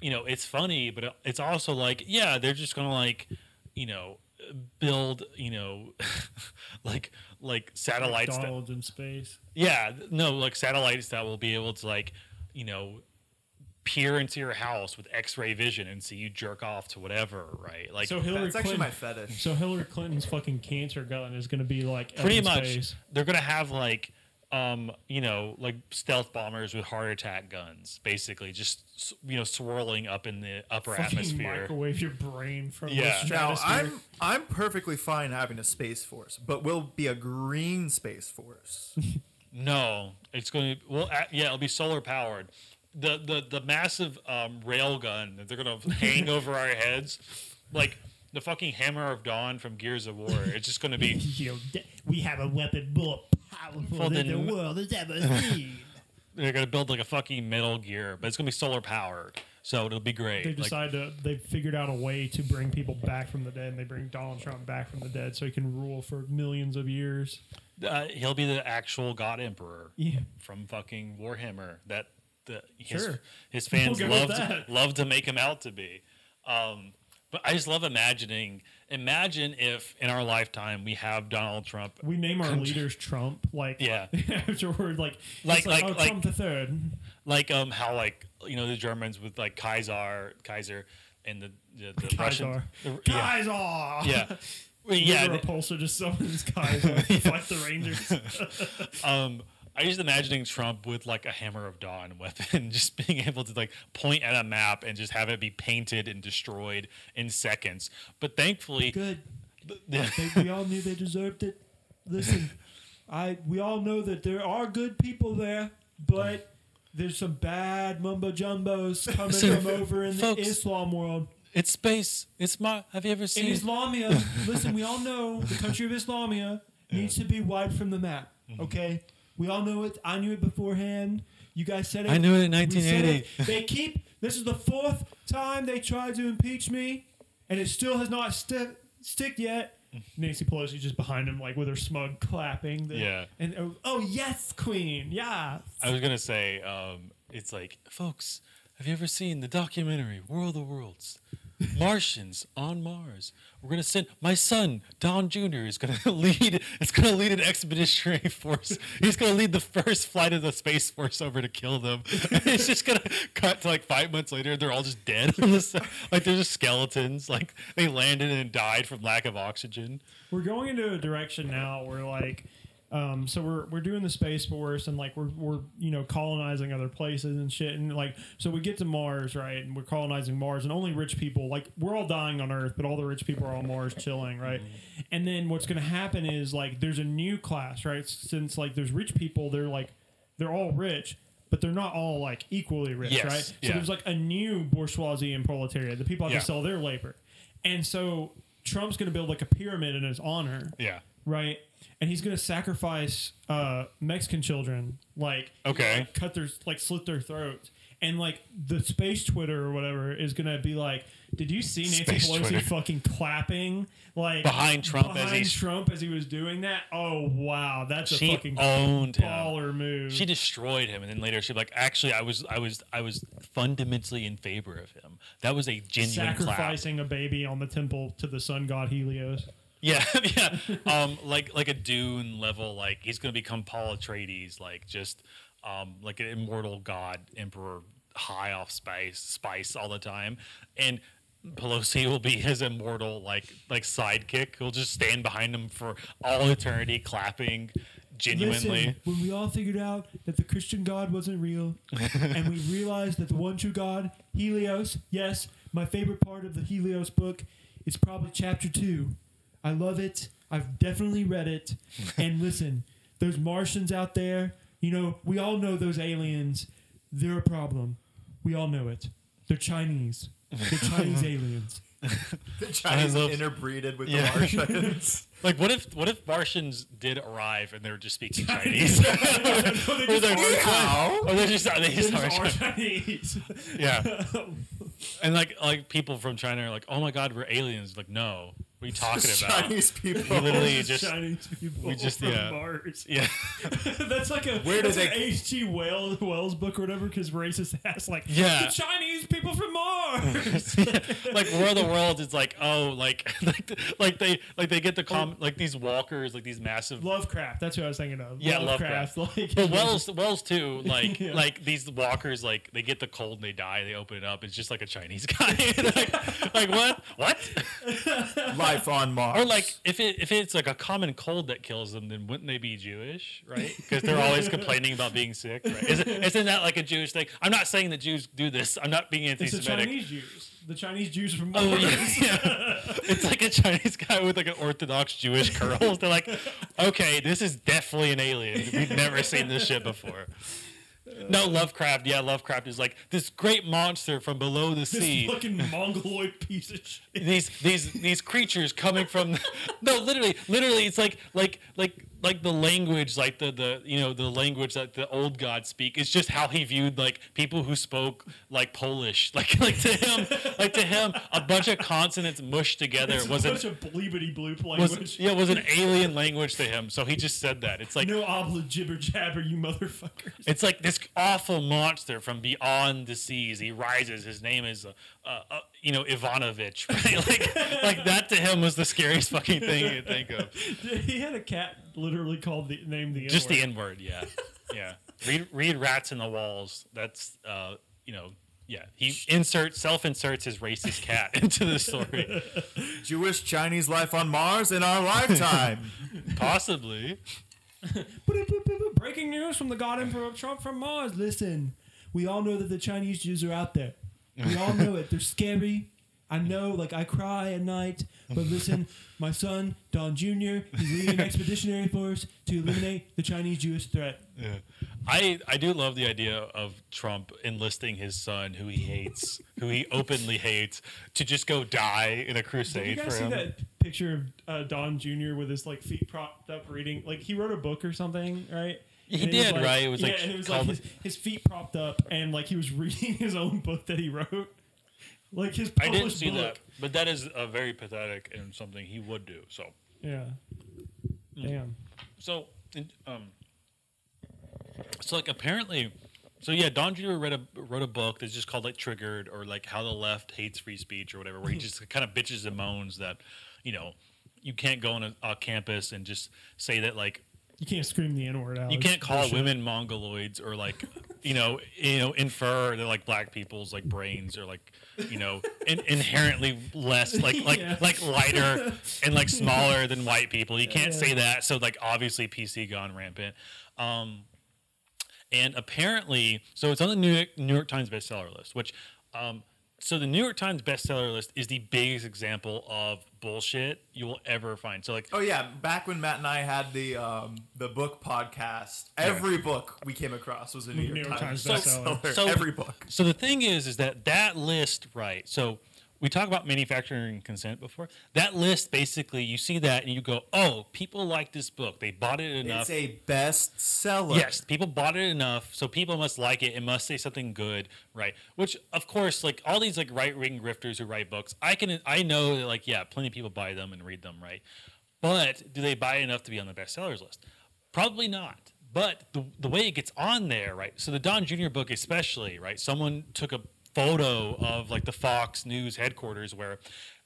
you know it's funny but it's also like yeah they're just gonna like you know build you know like like satellites that, in space. yeah, no, like satellites that will be able to like, you know, peer into your house with X-ray vision and see you jerk off to whatever, right? Like So Hillary That's actually Clinton. my fetish. so Hillary Clinton's fucking cancer gun is going to be like pretty in much space. they're gonna have like um, you know, like stealth bombers with heart attack guns, basically just you know swirling up in the upper Fucking atmosphere. microwave your brain from Yeah. the Now. I'm I'm perfectly fine having a space force, but we'll be a green space force. No, it's going to well, yeah, it'll be solar powered. The the the massive um, rail gun that they're going to hang over our heads, like the fucking hammer of dawn from Gears of War. It's just going to be we have a weapon more powerful Well, than the world has ever seen. they're going to build like a fucking Metal Gear, but it's going to be solar powered, so it'll be great. They Like, decide to. They figured out a way to bring people back from the dead, and they bring Donald Trump back from the dead, so he can rule for millions of years. uh, he'll be the actual God Emperor Yeah. from fucking Warhammer. That the his, Sure. his fans We'll love to, love to make him out to be. Um, but I just love imagining. Imagine if in our lifetime we have Donald Trump. We name our leaders Trump, like Yeah. afterward, like Like- it's like- oh, like- Trump the third. like um how like you know the Germans with like Kaiser Kaiser and the the, the Russian Kaiser. the- yeah Kaiser. yeah Well, yeah Rita Repulsa just summons Kaiser to fight the Rangers. um I just imagining Trump with like a hammer of dawn weapon, just being able to like point at a map and just have it be painted and destroyed in seconds. But thankfully, Good. we all knew they deserved it. Listen, I we all know that there are good people there, but there's some bad mumbo jumbos coming So, from over in the Islam world. it's space. It's my. Have you ever In seen? Islamia, listen, we all know the country of Islamia needs to be wiped from the map. Mm-hmm. Okay, we all know it. I knew it beforehand. You guys said it. I knew it in We said 1980. it. They keep. This is the fourth time they tried to impeach me, and it still has not sti- stick yet. Nancy Pelosi just behind him, like with her smug clapping. The- Yeah. And oh, oh yes, Queen, Yeah. I was gonna say, um, it's like, folks, have you ever seen the documentary World of Worlds? Martians on Mars. We're gonna send my son Don Jr. is gonna lead. It's gonna lead an expeditionary force. He's gonna lead the first flight of the space force over to kill them. it's just gonna cut to like five months later. They're all just dead on the. Like they're just skeletons. Like they landed and died from lack of oxygen. We're going into a direction now where like Um, so we're we're doing the space force and like we're we're you know colonizing other places and shit. And like so we get to Mars right? And we're colonizing Mars and only rich people like we're all dying on Earth but all the rich people are on Mars chilling right? And then what's gonna happen is like there's a new class right? Since like there's rich people they're like they're all rich but they're not all like equally rich Yes, right? So yeah. there's like a new bourgeoisie and proletariat the people have Yeah. to sell their labor. And so Trump's gonna build like a pyramid in his honor. Yeah. Right? And he's gonna sacrifice uh, Mexican children, like Okay. like, cut their like slit their throats, and like the space Twitter or whatever is gonna be like, did you see Nancy Space Pelosi Twitter. fucking clapping like Behind Trump as behind he's- Trump as he was doing that? Oh wow, that's a She fucking owned him. move. She destroyed him, and then later she'd like, "Actually, I was, I was, I was fundamentally in favor of him. That was a genuine clap." sacrificing a baby on the temple to the sun god Helios. Yeah, yeah. Um, like like a Dune level. Like he's gonna become Paul Atreides, like just um, like an immortal god emperor, high off spice, spice all the time, and Pelosi will be his immortal like like sidekick. He'll just stand behind him for all eternity, clapping genuinely. Listen, when we all figured out that the Christian God wasn't real, and we realized that the one true God, Helios, yes, my favorite part of the Helios book is probably chapter two. I love it. I've definitely read it. And listen, those Martians out there, you know, we all know those aliens. They're a problem. We all know it. They're Chinese. They're Chinese aliens. The Chinese love- interbreeded with Yeah. the Martians. Like what if what if Martians did arrive and they were just speaking Chinese? or they're, How? or they're just oh, they They just just are are Chinese. Yeah. and like like people from China are like, oh my god, we're aliens. Like, no, what are you talking about? Chinese We people. literally just Chinese people we just- from yeah. Mars. yeah. that's like a Where do that's they- H.G. Wells, Wells book or whatever because racist ass like Yeah. the Chinese people from Mars. like of the world is like, oh, like like like they like they get the com oh. like these walkers, like these massive Lovecraft. That's what I was thinking of. Yeah, Lovecraft. Like, But Wells, Wells too. Like, Yeah. like these walkers, like they get the cold and they die. They open it up. It's just like a Chinese guy. like, like what? What? Life on Mars. Or like if it if it's like a common cold that kills them, then wouldn't they be Jewish, right? Because they're always complaining about being sick. Right? Isn't, isn't that like a Jewish thing? I'm not saying that Jews do this. I'm not being anti-Semitic. it's the anti-Semitic. Chinese Jews. The Chinese Jews from oh, Mars. Oh yeah, yeah. it's like a Chinese guy with like an Orthodox Jewish curls. They're like, okay, this is definitely an alien. We've never seen this shit before. No, Lovecraft. Yeah, Lovecraft is like this great monster from below the sea. This sea. fucking mongoloid piece of shit. These these these creatures coming from no, literally, literally, it's like like like like the language, like the the you know the language that the old gods speak. It's just how he viewed like people who spoke like Polish. Like like to him, like to him, a bunch of consonants mushed together It's was a an of bleepity bloop was language. yeah it was an alien language to him. So he just said that. It's like no obla jibber jabber, you motherfuckers. it's like this awful monster from beyond the seas. He rises. His name is, uh, uh, uh, you know, Ivanovich. Right? Like, like that to him was the scariest fucking thing you could think of. He had a cat literally called the name the Just the N-word. N word. Yeah, yeah. Read, read rats in the walls. That's, uh, you know, yeah. He inserts self inserts his racist cat into the story. Jewish Chinese life on Mars in our lifetime. Possibly. Breaking news from the God Emperor of Trump from Mars. Listen, we all know that the Chinese Jews are out there. We all know it. They're scary. I know, like I cry at night. But listen, my son Don Jr. He's leading an expeditionary force to eliminate the Chinese Jewish threat. Yeah. I, I do love the idea of Trump enlisting his son, who he hates, who he openly hates, to just go die in a crusade. Did you guys for see him. that picture of uh, Don Jr. with his like feet propped up reading? Like he wrote a book or something, right? He And did, like- right? It was, yeah, like, and it was like his, his feet propped up, and like he was reading his own book that he wrote. Like his I published didn't see book. that, but that is uh, very pathetic and something he would do. So, Yeah. Mm. Damn. so, in- um, so like apparently, so yeah, Don Jr. read a wrote a book that's just called like Triggered or like How the Left Hates Free Speech or whatever, where he just kind of bitches and moans that, you know, you can't go on a, a campus and just say that like You can't scream the N word out. you It's can't call bullshit. women mongoloids or like you know you know infer that like black people's like brains are like you know in, inherently less like like Yeah. like lighter and like smaller than white people. You can't Yeah. say that. So like obviously pc gone rampant. Um and apparently so it's on the new york, new york times bestseller list which um so the new york times bestseller list is the biggest example of bullshit you will ever find so like Oh yeah, back when Matt and I had the um, the book podcast, every book we came across was a New York, New York Times, Times bestseller. bestseller. So- every book. So the thing is, is that that list, right? So we talk about manufacturing consent before. That list, basically, you see that and you go, "Oh, people like this book. They bought it enough." It's a bestseller. Yes, people bought it enough, so people must like it. It must say something good, right? Which, of course, like all these like right wing grifters who write books, I can I know that like yeah, plenty of people buy them and read them, right? But do they buy enough to be on the bestsellers list? Probably not. But the the way it gets on there, right? So the Don Jr. book, especially, right? Someone took a photo of like the Fox News headquarters where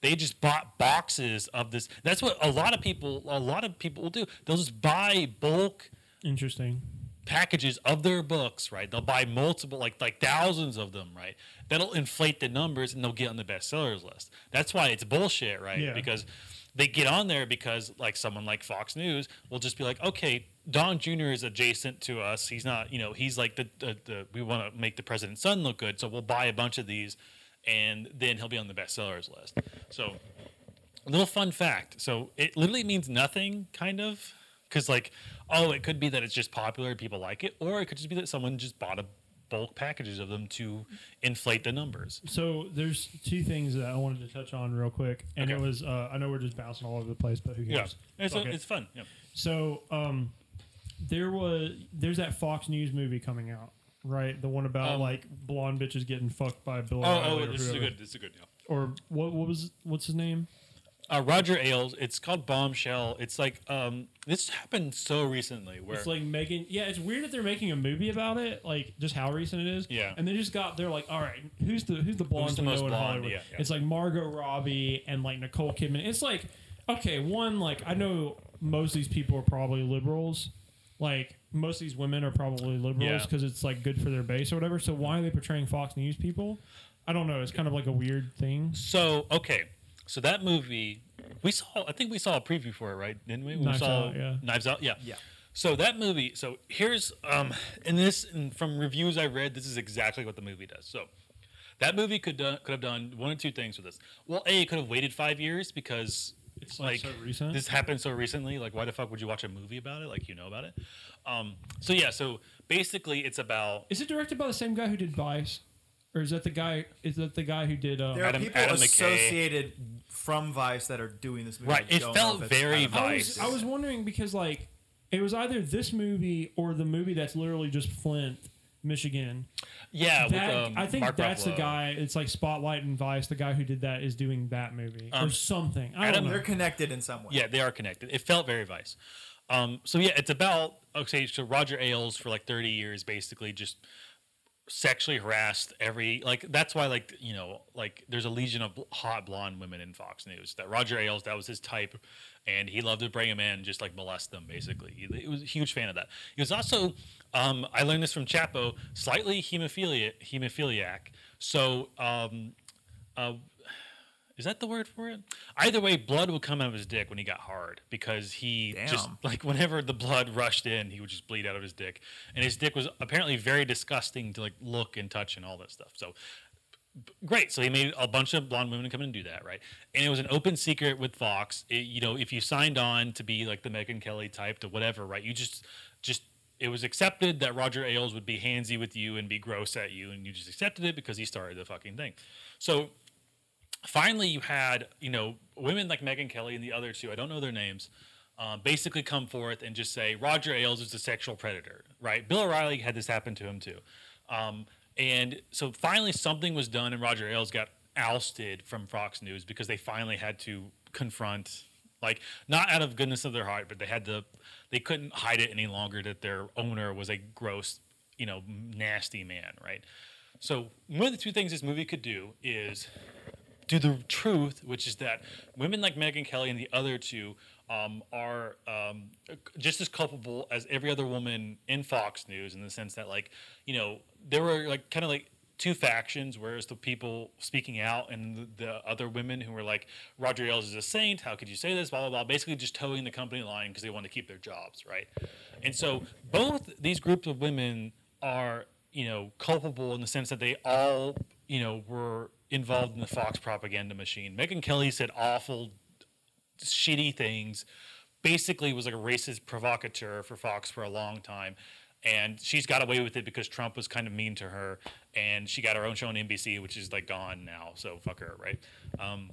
they just bought boxes of this. That's what a lot of people a lot of people will do. They'll just buy bulk Interesting. packages of their books, right? They'll buy multiple, like like thousands of them, right? That'll inflate the numbers, and they'll get on the bestsellers list. That's why it's bullshit, right? Yeah. Because they get on there because like someone like Fox News will just be like, okay, Don Jr. is adjacent to us. He's not, you know, he's like the the, the we want to make the president's son look good, so we'll buy a bunch of these, and then he'll be on the bestsellers list. So a little fun fact. So it literally means nothing, kind of, because like, oh, it could be that it's just popular, and people like it, or it could just be that someone just bought a bulk packages of them to inflate the numbers. So there's two things that I wanted to touch on real quick, and it was uh, I know we're just bouncing all over the place, but who Yeah, cares? it's, a, it. it's fun. Yeah. So um, there was there's that Fox News movie coming out, right? The one about Um, like blonde bitches getting fucked by Bill Oh, O'Reilly oh, or this is a whoever. good. This is a good. Yeah. Or what? What was what's his name? Uh, Roger Ailes. It's called Bombshell. It's like um, this happened so recently where It's like Megyn. Yeah, it's weird that they're making a movie about it. Like just how recent it is. Yeah. And they just got. They're like, all right, who's the who's the blonde the we most know in blonde? Hollywood? Yeah, yeah. It's like Margot Robbie and like Nicole Kidman. It's like, okay, one like I know most of these people are probably liberals. Like most of these women are probably liberals Yeah. because it's like good for their base or whatever. So why are they portraying Fox News people? I don't know. It's kind of like a weird thing. So okay, so that movie we saw. I think we saw a preview for it, right? Didn't we? we Knives saw Out, yeah. Knives Out. Yeah. Yeah. So that movie. So here's um, in this and from reviews I read, this is exactly what the movie does. So that movie could do, could have done one or two things with this. Well, a it could have waited five years because It's like, so recent. this happened so recently. Like, why the fuck would you watch a movie about it? Like, you know about it. Um, so yeah. So basically, it's about is it directed by the same guy who did Vice, or is that the guy? Is that the guy who did? Um, There are people Adam McKay. associated from Vice that are doing this movie. Right, I it don't felt if it's very Adam Vice. I was, I was wondering because like it was either this movie or the movie that's literally just Flint, Michigan. yeah. That, with, um, I think Mark that's the guy. It's like Spotlight and Vice. The guy who did that is doing that movie or Um, something. I Adam- don't know. They're connected in some way. Yeah, they are connected. It felt very Vice. Um, so yeah, it's about okay. So Roger Ailes for like thirty years, basically just sexually harassed every like. That's why like you know like there's a legion of hot blonde women in Fox News. That Roger Ailes that was his type, and he loved to bring them in just like molest them. Basically, he, he was a huge fan of that. He was also um, I learned this from Chapo, slightly hemophilia hemophiliac. So um, uh, is that the word for it? Either way, blood would come out of his dick when he got hard because he just like whenever the blood rushed in, he would just bleed out of his dick, and his dick was apparently very disgusting to like look and touch and all that stuff. So great. So he made a bunch of blonde women come in and do that, right? And it was an open secret with Fox. It, you know, if you signed on to be like the Megyn Kelly type to whatever, right? You just just it was accepted that Roger Ailes would be handsy with you and be gross at you, and you just accepted it because he started the fucking thing. So finally you had you know women like Megyn Kelly and the other two I don't know their names uh, basically come forth and just say Roger Ailes is a sexual predator right Bill O'Reilly had this happen to him too um, and so finally something was done and Roger Ailes got ousted from Fox News because they finally had to confront like not out of goodness of their heart but they had to they couldn't hide it any longer that their owner was a gross you know nasty man right? So one of the two things this movie could do is do the truth, which is that women like Megyn Kelly and the other two um, are um, just as culpable as every other woman in Fox News in the sense that, like, you know, there were like kind of like two factions, whereas the people speaking out and the, the other women who were like, Roger Ailes is a saint, how could you say this, blah, blah, blah, basically just toeing the company line because they want to keep their jobs, right? And so both these groups of women are, you know, culpable in the sense that they all, you know, were involved in the Fox propaganda machine. Megyn Kelly said awful, shitty things, basically was like a racist provocateur for Fox for a long time and she's got away with it because Trump was kind of mean to her, and she got her own show on NBC, which is like gone now. So fuck her, right? Um,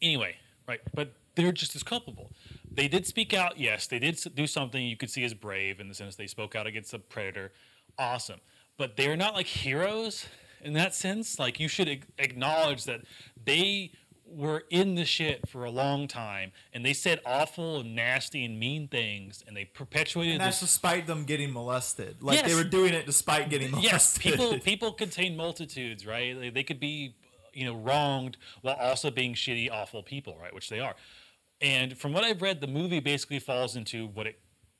anyway, right? But they're just as culpable. They did speak out, yes. They did do something you could see as brave in the sense they spoke out against a predator. Awesome, but they're not like heroes in that sense. Like you should acknowledge that they were in the shit for a long time and they said awful and nasty and mean things and they perpetuated And that's this despite them getting molested. Like they were doing it despite getting molested. yes people people contain multitudes right they, they could be you know wronged while also being shitty awful people right which they are and from what i've read the movie basically falls into what it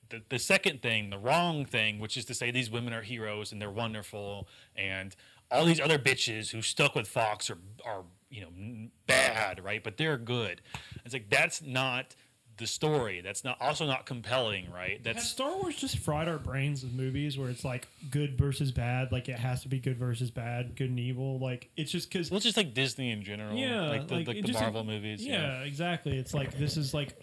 the, the second thing the wrong thing which is to say these women are heroes and they're wonderful and all these other bitches who stuck with fox are are you know bad right but they're good it's like that's not the story that's not also not compelling right Has Star Wars just fried our brains with movies where it's like good versus bad? Like it has to be good versus bad, good and evil. Like it's just because well, it's just like Disney in general, yeah, like the, like it the just, Marvel movies. Yeah, exactly. It's like this is like,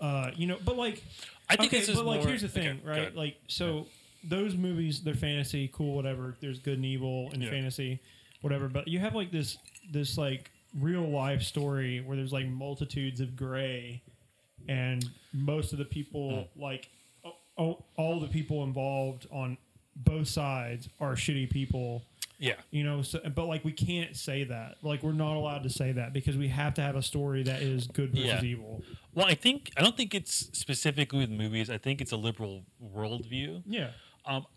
uh, you know, but like, I think okay, this is but like here's the thing, okay, right? Like so, those movies they're fantasy, cool, whatever. There's good and evil in Yeah. fantasy, whatever. But you have like this this like real life story where there's like multitudes of gray, and most of the people Hmm. like all, all the people involved on both sides are shitty people yeah. you know so, but like we can't say that like we're not allowed to say that because we have to have a story that is good versus Yeah. evil Well, I think I don't think it's specifically with movies. I think it's a liberal worldview. yeah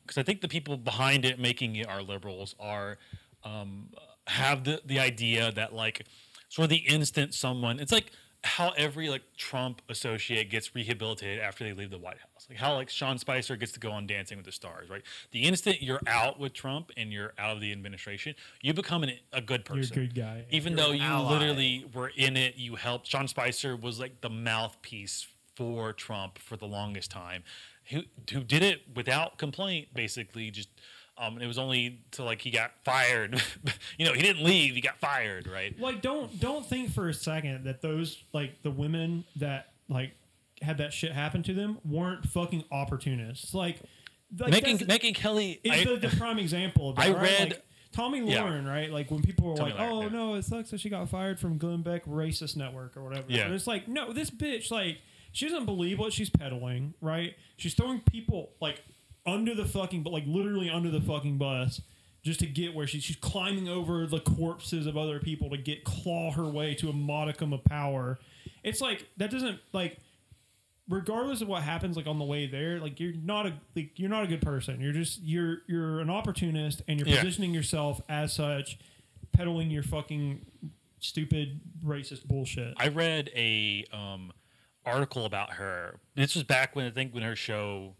because I think the people behind it making it are liberals are um, have the the idea that like sort of the instant someone it's like how every like Trump associate gets rehabilitated after they leave the White House. Like how like Sean Spicer gets to go on Dancing with the Stars right? The instant you're out with Trump and you're out of the administration you become an, a good person. you're a person. good guy. Even You're though you ally. literally were in it you helped. Sean Spicer was like the mouthpiece for Trump for the longest time. Who who did it without complaint basically just um, it was only till like he got fired you know he didn't leave he got fired right like don't don't think for a second that those like the women that like had that shit happen to them weren't fucking opportunists like, like making Megyn Kelly is I- the, the prime example of that, I right? read- Like, Tomi Yeah. Lahren, right? Like when people were Tomi like, Lahren, "Oh yeah. no, it sucks that she got fired from Glenn Beck Racist Network or whatever." Yeah. But it's like, no, this bitch, like, she doesn't believe what she's peddling, right? She's throwing people like under the fucking, but like literally under the fucking bus. Just to get where she's she's climbing over the corpses of other people to get claw her way to a modicum of power. It's like that doesn't like regardless of what happens like on the way there like you're not a like you're not a good person you're just you're you're an opportunist and you're Yeah. positioning yourself as such peddling your fucking stupid racist bullshit I read a um, article about her. This was back when I think when her show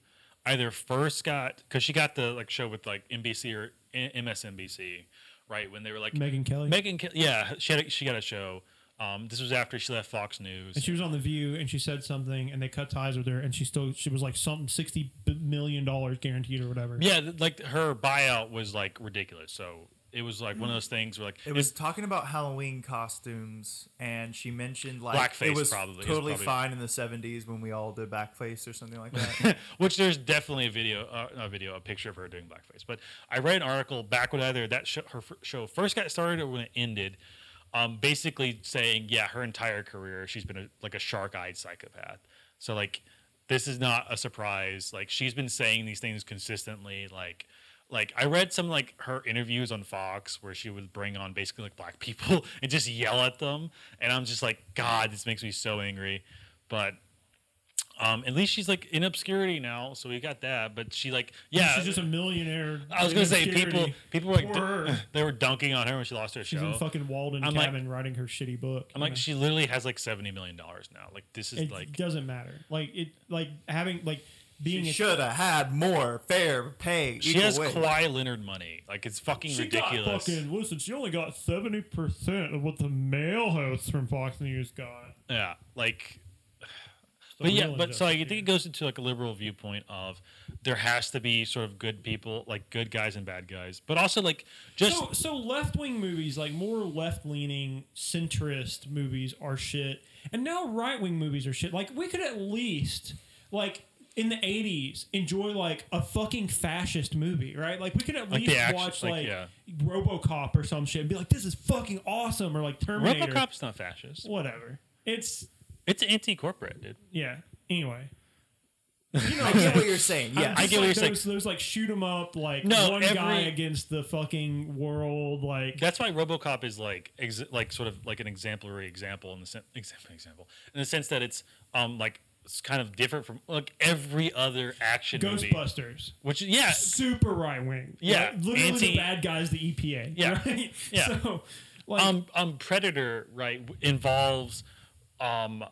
either first got because she got the like show with like NBC or MSNBC, right? When they were like Megyn Kelly? Megyn, Ke- yeah, she had a, she got a show. Um, this was after she left Fox News. and she was on the view and she said something and they cut ties with her and she still she was like something sixty million dollars guaranteed or whatever yeah, like her buyout was like ridiculous. So it was like one of those things where like It was talking about Halloween costumes, and she mentioned like Blackface it was probably. It was totally probably- fine in the '70s when we all did blackface or something like that. which there's definitely a video, uh, not a video, a picture of her doing blackface. But I read an article back when either that show, her f- show first got started or when it ended, um, basically saying, yeah, her entire career she's been a, like a shark-eyed psychopath. So like, this is not a surprise. Like she's been saying these things consistently. Like, like I read some like her interviews on Fox where she would bring on basically like black people and just yell at them, and I'm just like, God, this makes me so angry. But Um, at least she's like in obscurity now, so we got that. But she like, yeah, She's just a millionaire. I was gonna say people people were like they were dunking on her when she lost her She's show. in fucking Walden I'm like- cabin writing her shitty book. I'm like, know? she literally has like seventy million dollars now. Like this is it like doesn't matter. Like it, like having like being She should have had more fair pay. she has wage. Kawhi Leonard money. Like it's fucking She ridiculous. got fucking listen. She only got seventy percent of what the male hosts from Fox News got. Yeah, like. The But yeah, real but so I think it goes into like a liberal viewpoint of there has to be sort of good people, like good guys and bad guys, but also like just so so left wing movies, like more left leaning centrist movies, are shit, and now right wing movies are shit. Like we could at least like. In the '80s, enjoy like a fucking fascist movie, right? Like we could at Like least the action- watch like, like, yeah. RoboCop or some shit and be like, "This is fucking awesome," or like Terminator. RoboCop's not fascist. whatever. It's It's anti-corporate, dude. yeah. Anyway, You know I get what you're saying. Yeah. I just get what like you're saying. those, Those like shoot 'em up, like No, one guy every- against the fucking world. Like That's why RoboCop is like ex- like sort of like an exemplary example in the sen- example example in the sense that it's um like it's kind of different from like every other action movie, Ghostbusters, which yeah super right wing. Yeah, Like, literally anti- the bad guys, the EPA. Yeah, right? yeah. So like um um Predator right involves um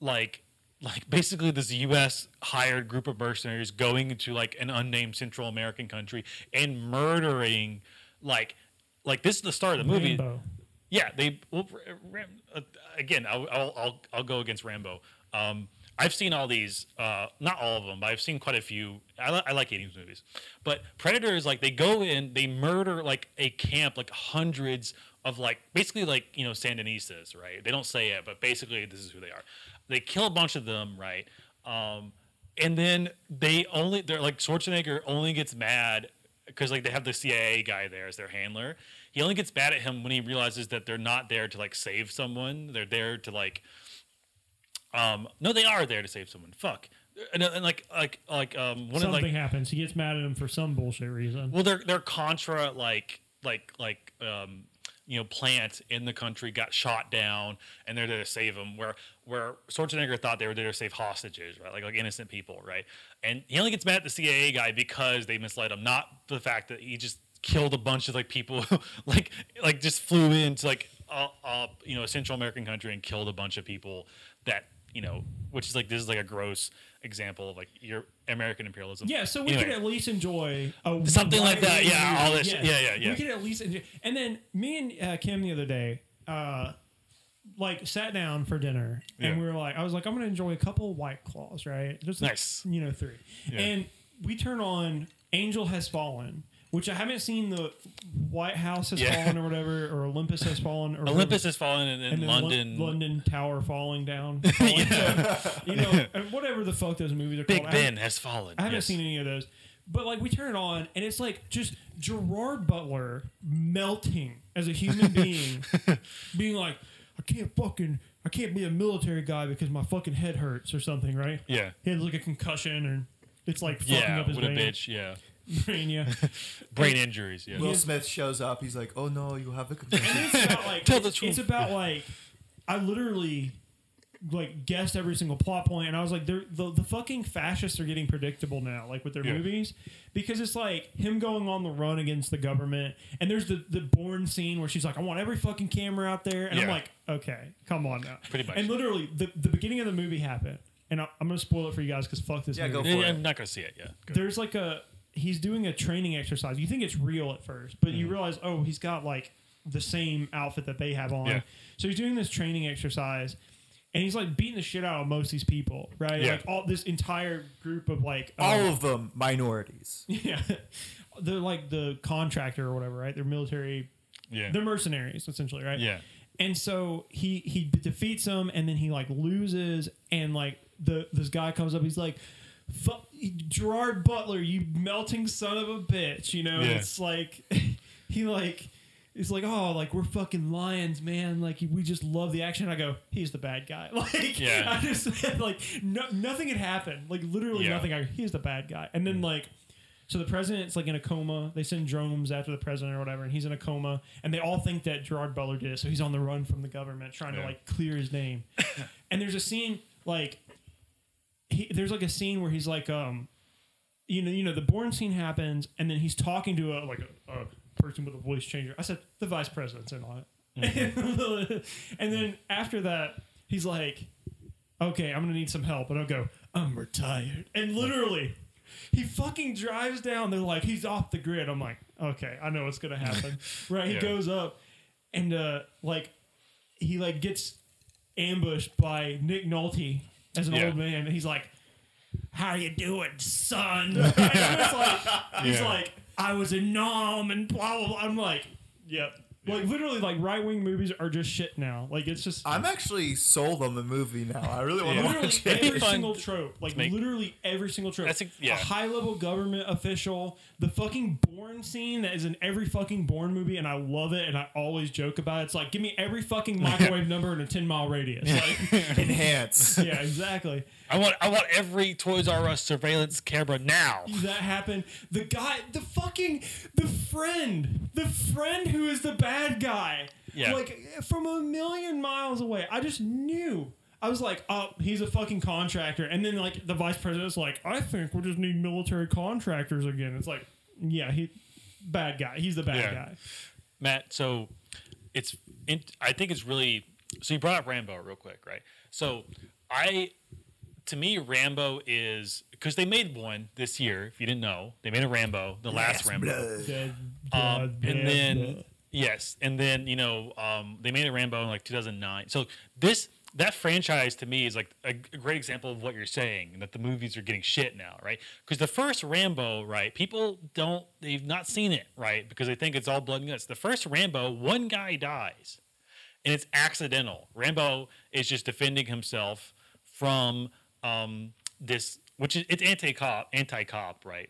like like basically this U.S. hired group of mercenaries going into like an unnamed Central American country and murdering like like this is the start of the movie. Rambo. Yeah, they well, Ram, uh, again. I'll, I'll I'll I'll go against Rambo. Um, I've seen all these, uh, not all of them, but I've seen quite a few. I, li- I like 80s movies, but Predator is like they go in, they murder like a camp, like hundreds of like basically like you know Sandinistas, right? They don't say it, but basically this is who they are. They kill a bunch of them, right? Um, and then they only they're like Schwarzenegger only gets mad because like they have the CIA guy there as their handler. He only gets mad at him when he realizes that they're not there to like save someone. They're there to like um no they are there to save someone. Fuck. And, and like like like um one Something of like happens. He gets mad at him for some bullshit reason. well they're they're contra like like like um you know plant in the country got shot down and they're there to save them where where Schwarzenegger thought they were there to save hostages right like like innocent people right and he only gets mad at the CIA guy because they misled him not the fact that he just killed a bunch of like people like like just flew into like uh, uh you know a Central American country and killed a bunch of people that you know which is like this is like a gross example of like your American imperialism Yeah, so we Anyway. could at least enjoy a Something like that, yeah, all this- yeah, yeah, yeah. We could at least enjoy. And then me and uh, Kim the other day, uh, like sat down for dinner, and we were like, I was like, I'm gonna enjoy a couple white claws, right? Just like, Nice. you know, three. Yeah. And we turn on Angel Has Fallen. Which I haven't seen the White House has Yeah. fallen or whatever, or Olympus has fallen, or Olympus has fallen and, and then then Lon- London. London Tower falling down, falling down. you know, and whatever the fuck those movies are Big called. Haven't- Ben has fallen. I haven't yes. seen any of those. But like we turn it on and it's like just Gerard Butler melting as a human being, being like, I can't fucking I can't be a military guy because my fucking head hurts or something, right? Yeah. He has like a concussion and it's like fucking Yeah, up his what a brain. bitch. Yeah. Brain, yeah. Brain injuries. Yeah. Will Smith shows up. He's like, "Oh no, you have a concussion." it's about like Tell the truth. it's about like I literally like guessed every single plot point and I was like they're the, the fucking fascists are getting predictable now like with their Yeah. movies because it's like him going on the run against the government and there's the the Bourne scene where she's like I want every fucking camera out there and I'm Yeah. like okay come on now Pretty much. and literally the the beginning of the movie happened and I, I'm gonna spoil it for you guys because fuck this Yeah, movie go Yeah, for it. I'm not gonna see it. Yeah. Go. there's like a he's doing a training exercise. You think it's real at first, but Mm-hmm. you realize oh he's got like the same outfit that they have on. Yeah. So he's doing this training exercise. And he's like beating the shit out of most of these people, right? Yeah. Like all this entire group of like uh, All of them minorities. yeah, they're like the contractor or whatever, right? They're military, Yeah. they're mercenaries essentially, right? Yeah. And so he he defeats them, and then he like loses, and like the this guy comes up, he's like, "Fuck Gerard Butler, you melting son of a bitch," you know? Yeah. it's like he like. It's like, oh, like we're fucking lions, man. Like we just love the action. I go, he's the bad guy. Like, Yeah. I just like no, nothing had happened. Like literally Yeah. nothing. I go, he's the bad guy. And then mm. like so the president's like in a coma. They send drones after the president or whatever, and he's in a coma. And they all think that Gerard Butler did it, so he's on the run from the government, trying to like clear his name. and there's a scene like he he, there's like a scene where he's like, um, you know, you know, the Bourne scene happens, and then he's talking to a like a, a person with a voice changer. I said the vice president's in on it, and then after that, he's like, okay, I'm gonna need some help, and I'll go, I'm retired, and literally. He fucking drives down. They're like, he's off the grid. I'm like, okay, I know what's gonna happen. right? He Yeah. goes up, and uh, like, he like gets ambushed by Nick Nolte as an Yeah. old man, and he's like, "How you doing, son?" And it's like, he's Yeah. like, "I was in Nam and blah blah blah." I'm like, "Yep." Like literally, like right wing movies are just shit now. Like it's just I'm actually sold on the movie now. I really want to literally watch every it. Fun single trope. Like make- literally every single trope. That's a- yeah. high level government official. The fucking Bourne scene that is in every fucking Bourne movie, and I love it, and I always joke about it. It's like, give me every fucking microwave number in a ten mile radius. Like, Enhance. yeah, exactly. I want I want every Toys R Us surveillance camera now. that happened. The guy, the fucking, the friend, the friend who is the bad guy. Yeah. Like from a million miles away. I just knew. I was like, oh, he's a fucking contractor. And then like the vice president's like, I think we just need military contractors again. It's like, yeah, he, bad guy. He's the bad Yeah. guy. Matt, so it's in, I think it's really so you brought up Rambo real quick, right? So I to me Rambo is because they made one this year, if you didn't know. They made a Rambo, the last Rambo. Blood. Um, and bad then yes, and then you know um, they made a Rambo in like 2009. So this that franchise to me is like a, a great example of what you're saying that the movies are getting shit now, right? Because the first Rambo, right? People don't they've not seen it, right? Because they think it's all blood and guts. The first Rambo, one guy dies, and it's accidental. Rambo is just defending himself from um, this, which is it's anti cop, anti cop, right?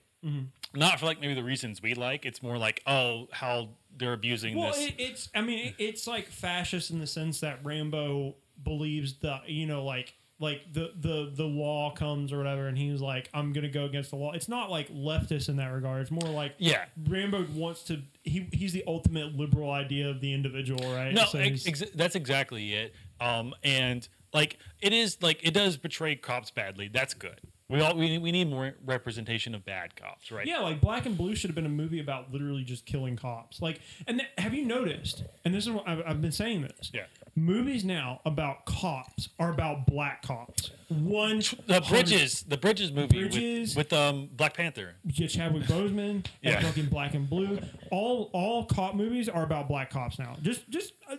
Not for like maybe the reasons we like. It's more like oh how they're abusing Well, this. it, it's I mean it, it's like fascist in the sense that Rambo believes that you know like like the the the law comes or whatever, and he's like I'm gonna go against the law. It's not like leftist in that regard. It's more like Yeah. Rambo wants to. He he's the ultimate liberal idea of the individual, right? No, So ex- ex- that's exactly it. Um, and like it is like it does portray cops badly. That's good. We all we, we need more representation of bad cops, right? Yeah, like Black and Blue should have been a movie about literally just killing cops. Like, and th- have you noticed? And this is what I've, I've been saying this. Yeah. Movies now about cops are about black cops. One The Bridges, the Bridges movie Bridges. with, with um Black Panther. Yeah, Chadwick Boseman, Yeah. fucking Black and Blue. All all cop movies are about black cops now. Just just uh,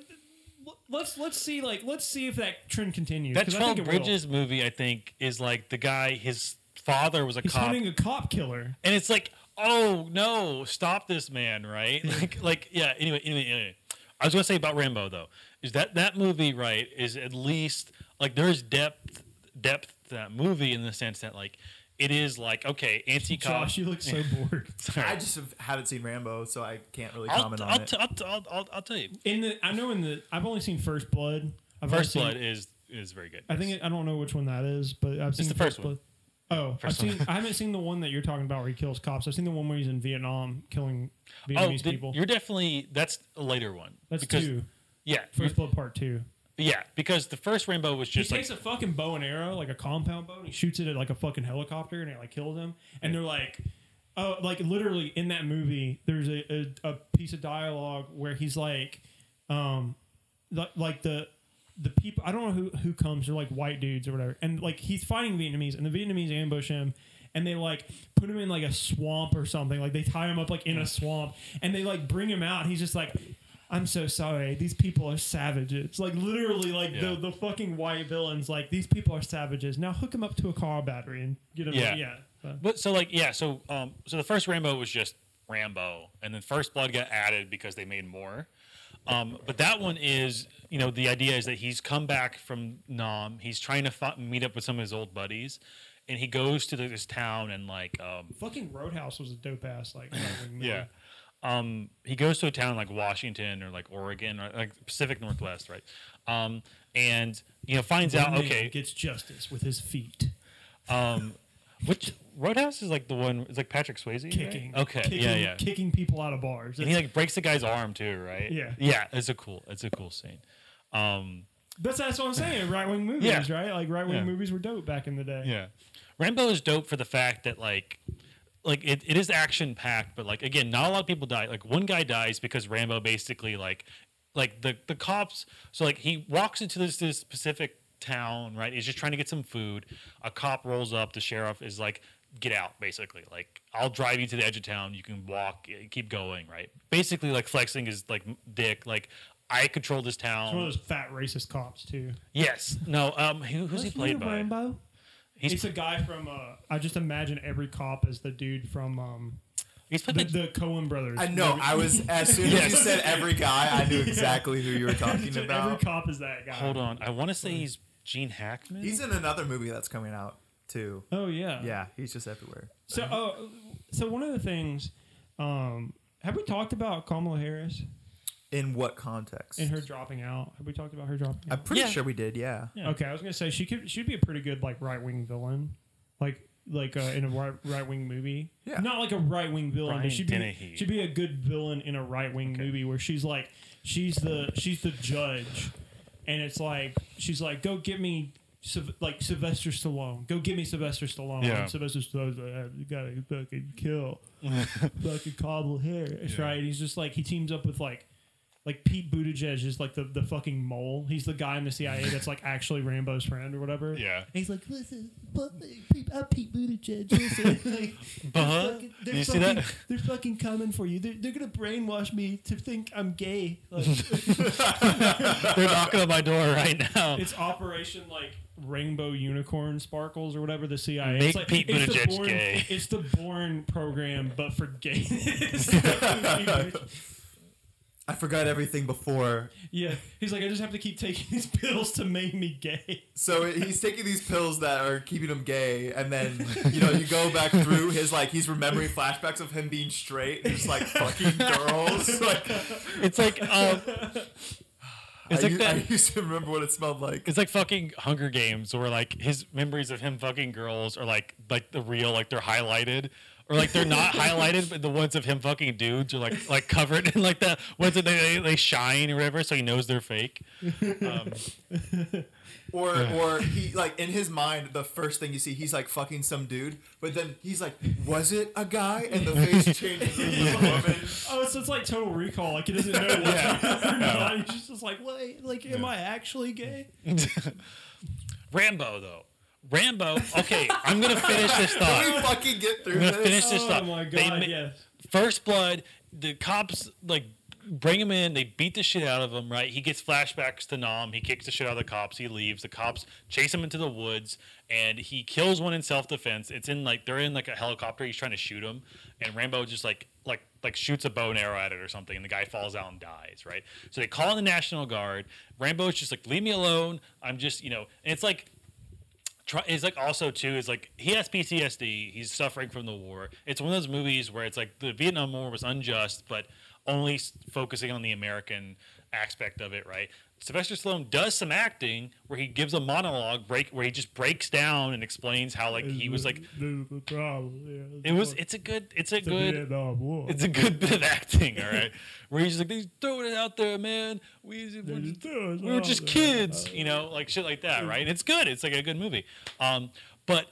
let's let's see like let's see if that trend continues. That 'cause I Twelve think it will. Bridges movie, I think, is like the guy. His father was a He's cop, hunting a cop killer. and it's like, oh no, stop this man, right? like, like, yeah. Anyway, anyway, anyway, I was gonna say about Rambo though, is that that movie right is at least like there's depth depth to that movie in the sense that like it is like okay, anti-cop. Josh, you look so bored. Sorry. I just have, haven't seen Rambo, so I can't really I'll, comment I'll, on it. t- I'll, t- I'll, I'll, I'll tell you. In the I know in the I've only seen First Blood. I've First only Blood seen- is is very good. I think it, I don't know which one that is, but I've seen the first one. Blood. Oh, I've one. seen. I haven't seen the one that you're talking about where he kills cops. I've seen the one where he's in Vietnam killing oh, Vietnamese people. you're definitely that's a later one. That's because, two. Yeah, First Blood Part Two. Yeah, because the first Rambo was He just like takes a fucking bow and arrow, like a compound bow, and he shoots it at like a fucking helicopter, and it like kills him. And they're like, oh, like literally in that movie, there's a, a, a piece of dialogue where he's like, um, like, like the the people I don't know who who comes, they're like white dudes or whatever, and like he's fighting Vietnamese, and the Vietnamese ambush him. And they like put him in like a swamp or something. Like they tie him up like in a swamp, and they like bring him out. He's just like, I'm so sorry. These people are savages. Like literally, like Yeah. the the fucking white villains. Like these people are savages. Now hook him up to a car battery and get him. Yeah. Yeah. yeah. But so like yeah, so um so the first Rambo was just Rambo, and then First Blood got added because they made more. Um, but that one is you know the idea is that he's come back from Nam. He's trying to fi- meet up with some of his old buddies, and he goes to this town and like um, Fucking Roadhouse was a dope ass like. movie. Um, he goes to a town like Washington or like Oregon or like Pacific Northwest, right? Um, and you know finds out okay, gets justice with his feet. um, which Roadhouse is like the one. It's like Patrick Swayze, right? Kicking. Okay, Kicking, yeah, yeah. Kicking people out of bars. And he like breaks the guy's arm too, right? Yeah. yeah. It's a cool. It's a cool scene. Um, That's that's what I'm saying. Right wing movies, Yeah. right? Like right wing Yeah. movies were dope back in the day. yeah. Rambo is dope for the fact that like like it, it is action packed, but like again, not a lot of people die. Like one guy dies because Rambo basically like like the the cops. So like he walks into this this specific town, right? He's just trying to get some food. A cop rolls up. The sheriff is like, "Get out!" Basically, like I'll drive you to the edge of town. You can walk, eh, keep going, right? Basically, like flexing is like dick, like. I control this town. One of those fat racist cops too. Yes. No. Um. Who, who's he played by? Rambo. He's He's a guy from. Uh, I just imagine every cop as the dude from um, he's the, by the Coen brothers. I know. I was as soon as you said every guy, I knew exactly who you were talking every about. Every cop is that guy. Hold on. I want to say he's Gene Hackman. He's in another movie that's coming out too. Oh yeah. Yeah, he's just everywhere. So, oh, so one of the things, um, have we talked about Kamala Harris In what context? and her dropping out? Have we talked about her dropping out? I'm pretty Yeah. sure we did. Yeah. Yeah. Okay, I was gonna say she could. She'd be a pretty good like right wing villain, like like uh, in a right right wing movie. Yeah. Not like a right wing villain, Brian but she'd be Dennehy. she'd be a good villain in a right wing movie where she's like she's the she's the judge, and it's like she's like go get me. Syl- Like Sylvester Stallone, go get me Sylvester Stallone. Yeah. Sylvester Stallone's like, "Ah, you gotta fucking kill, fucking Kamala Harris, right? He's just like he teams up with like like Pete Buttigieg is like the, the fucking mole. He's the guy in the CIA that's like actually Rambo's friend or whatever. Yeah. And he's like, listen, but, Pete, I'm Pete Buttigieg. Listen, like, they're Uh-huh. fucking- they're You see that? They're fucking coming for you. They're, they're gonna brainwash me to think I'm gay. Like, They're knocking on my door right now. it's Operation like Rainbow Unicorn Sparkles or whatever the CIA. Make it's like, Pete it's the Buttigieg Bourne- gay. It's the Bourne program, but for gayness. I forgot everything before. yeah, he's like, I just have to keep taking these pills to make me gay. So he's taking these pills that are keeping him gay, and then you know you go back through his like he's remembering flashbacks of him being straight, and just like fucking girls. Like, It's like um, it's I, like u- I that. used to remember what it smelled like. It's like fucking Hunger Games, where like his memories of him fucking girls are like like the real, like they're highlighted, or like they're not highlighted, but the ones of him fucking dudes are like like covered in like the ones that they, they, they shine or whatever, so he knows they're fake. Um, Or or he like in his mind, the first thing you see, he's like fucking some dude, but then he's like, was it a guy? And the face changes into a woman. Oh, so it's like Total Recall. Like he doesn't know what's yeah. or not. He's just, just like, wait, like, am I actually gay? Rambo though, Rambo. Okay, I'm gonna finish this Can thought. we fucking get through I'm gonna this? finish this Oh thought. my They god, ma- yes. First Blood, the cops like bring him in. They beat the shit out of him. Right? He gets flashbacks to Nam. He kicks the shit out of the cops. He leaves. The cops chase him into the woods, and he kills one in self defense. It's in like they're in like a helicopter. He's trying to shoot him, and Rambo just like like like shoots a bow and arrow at it or something, and the guy falls out and dies. Right? So they call in the National Guard. Rambo's just like, leave me alone. I'm just you know, and it's like try, is like also too is like he has PTSD. He's suffering from the war. It's one of those movies where it's like the Vietnam War was unjust, but only focusing on the American aspect of it. Right? Sylvester Stallone does some acting where he gives a monologue break where he just breaks down and explains how like he was like is the problem. Yeah, it was. It's a good. It's a the good. War. It's a good bit of acting, all right. Where he's like, "They throwing it out there, man. We, just we, throw it we were just there." kids, you know, like shit like that, right? And it's good. It's like a good movie. Um, but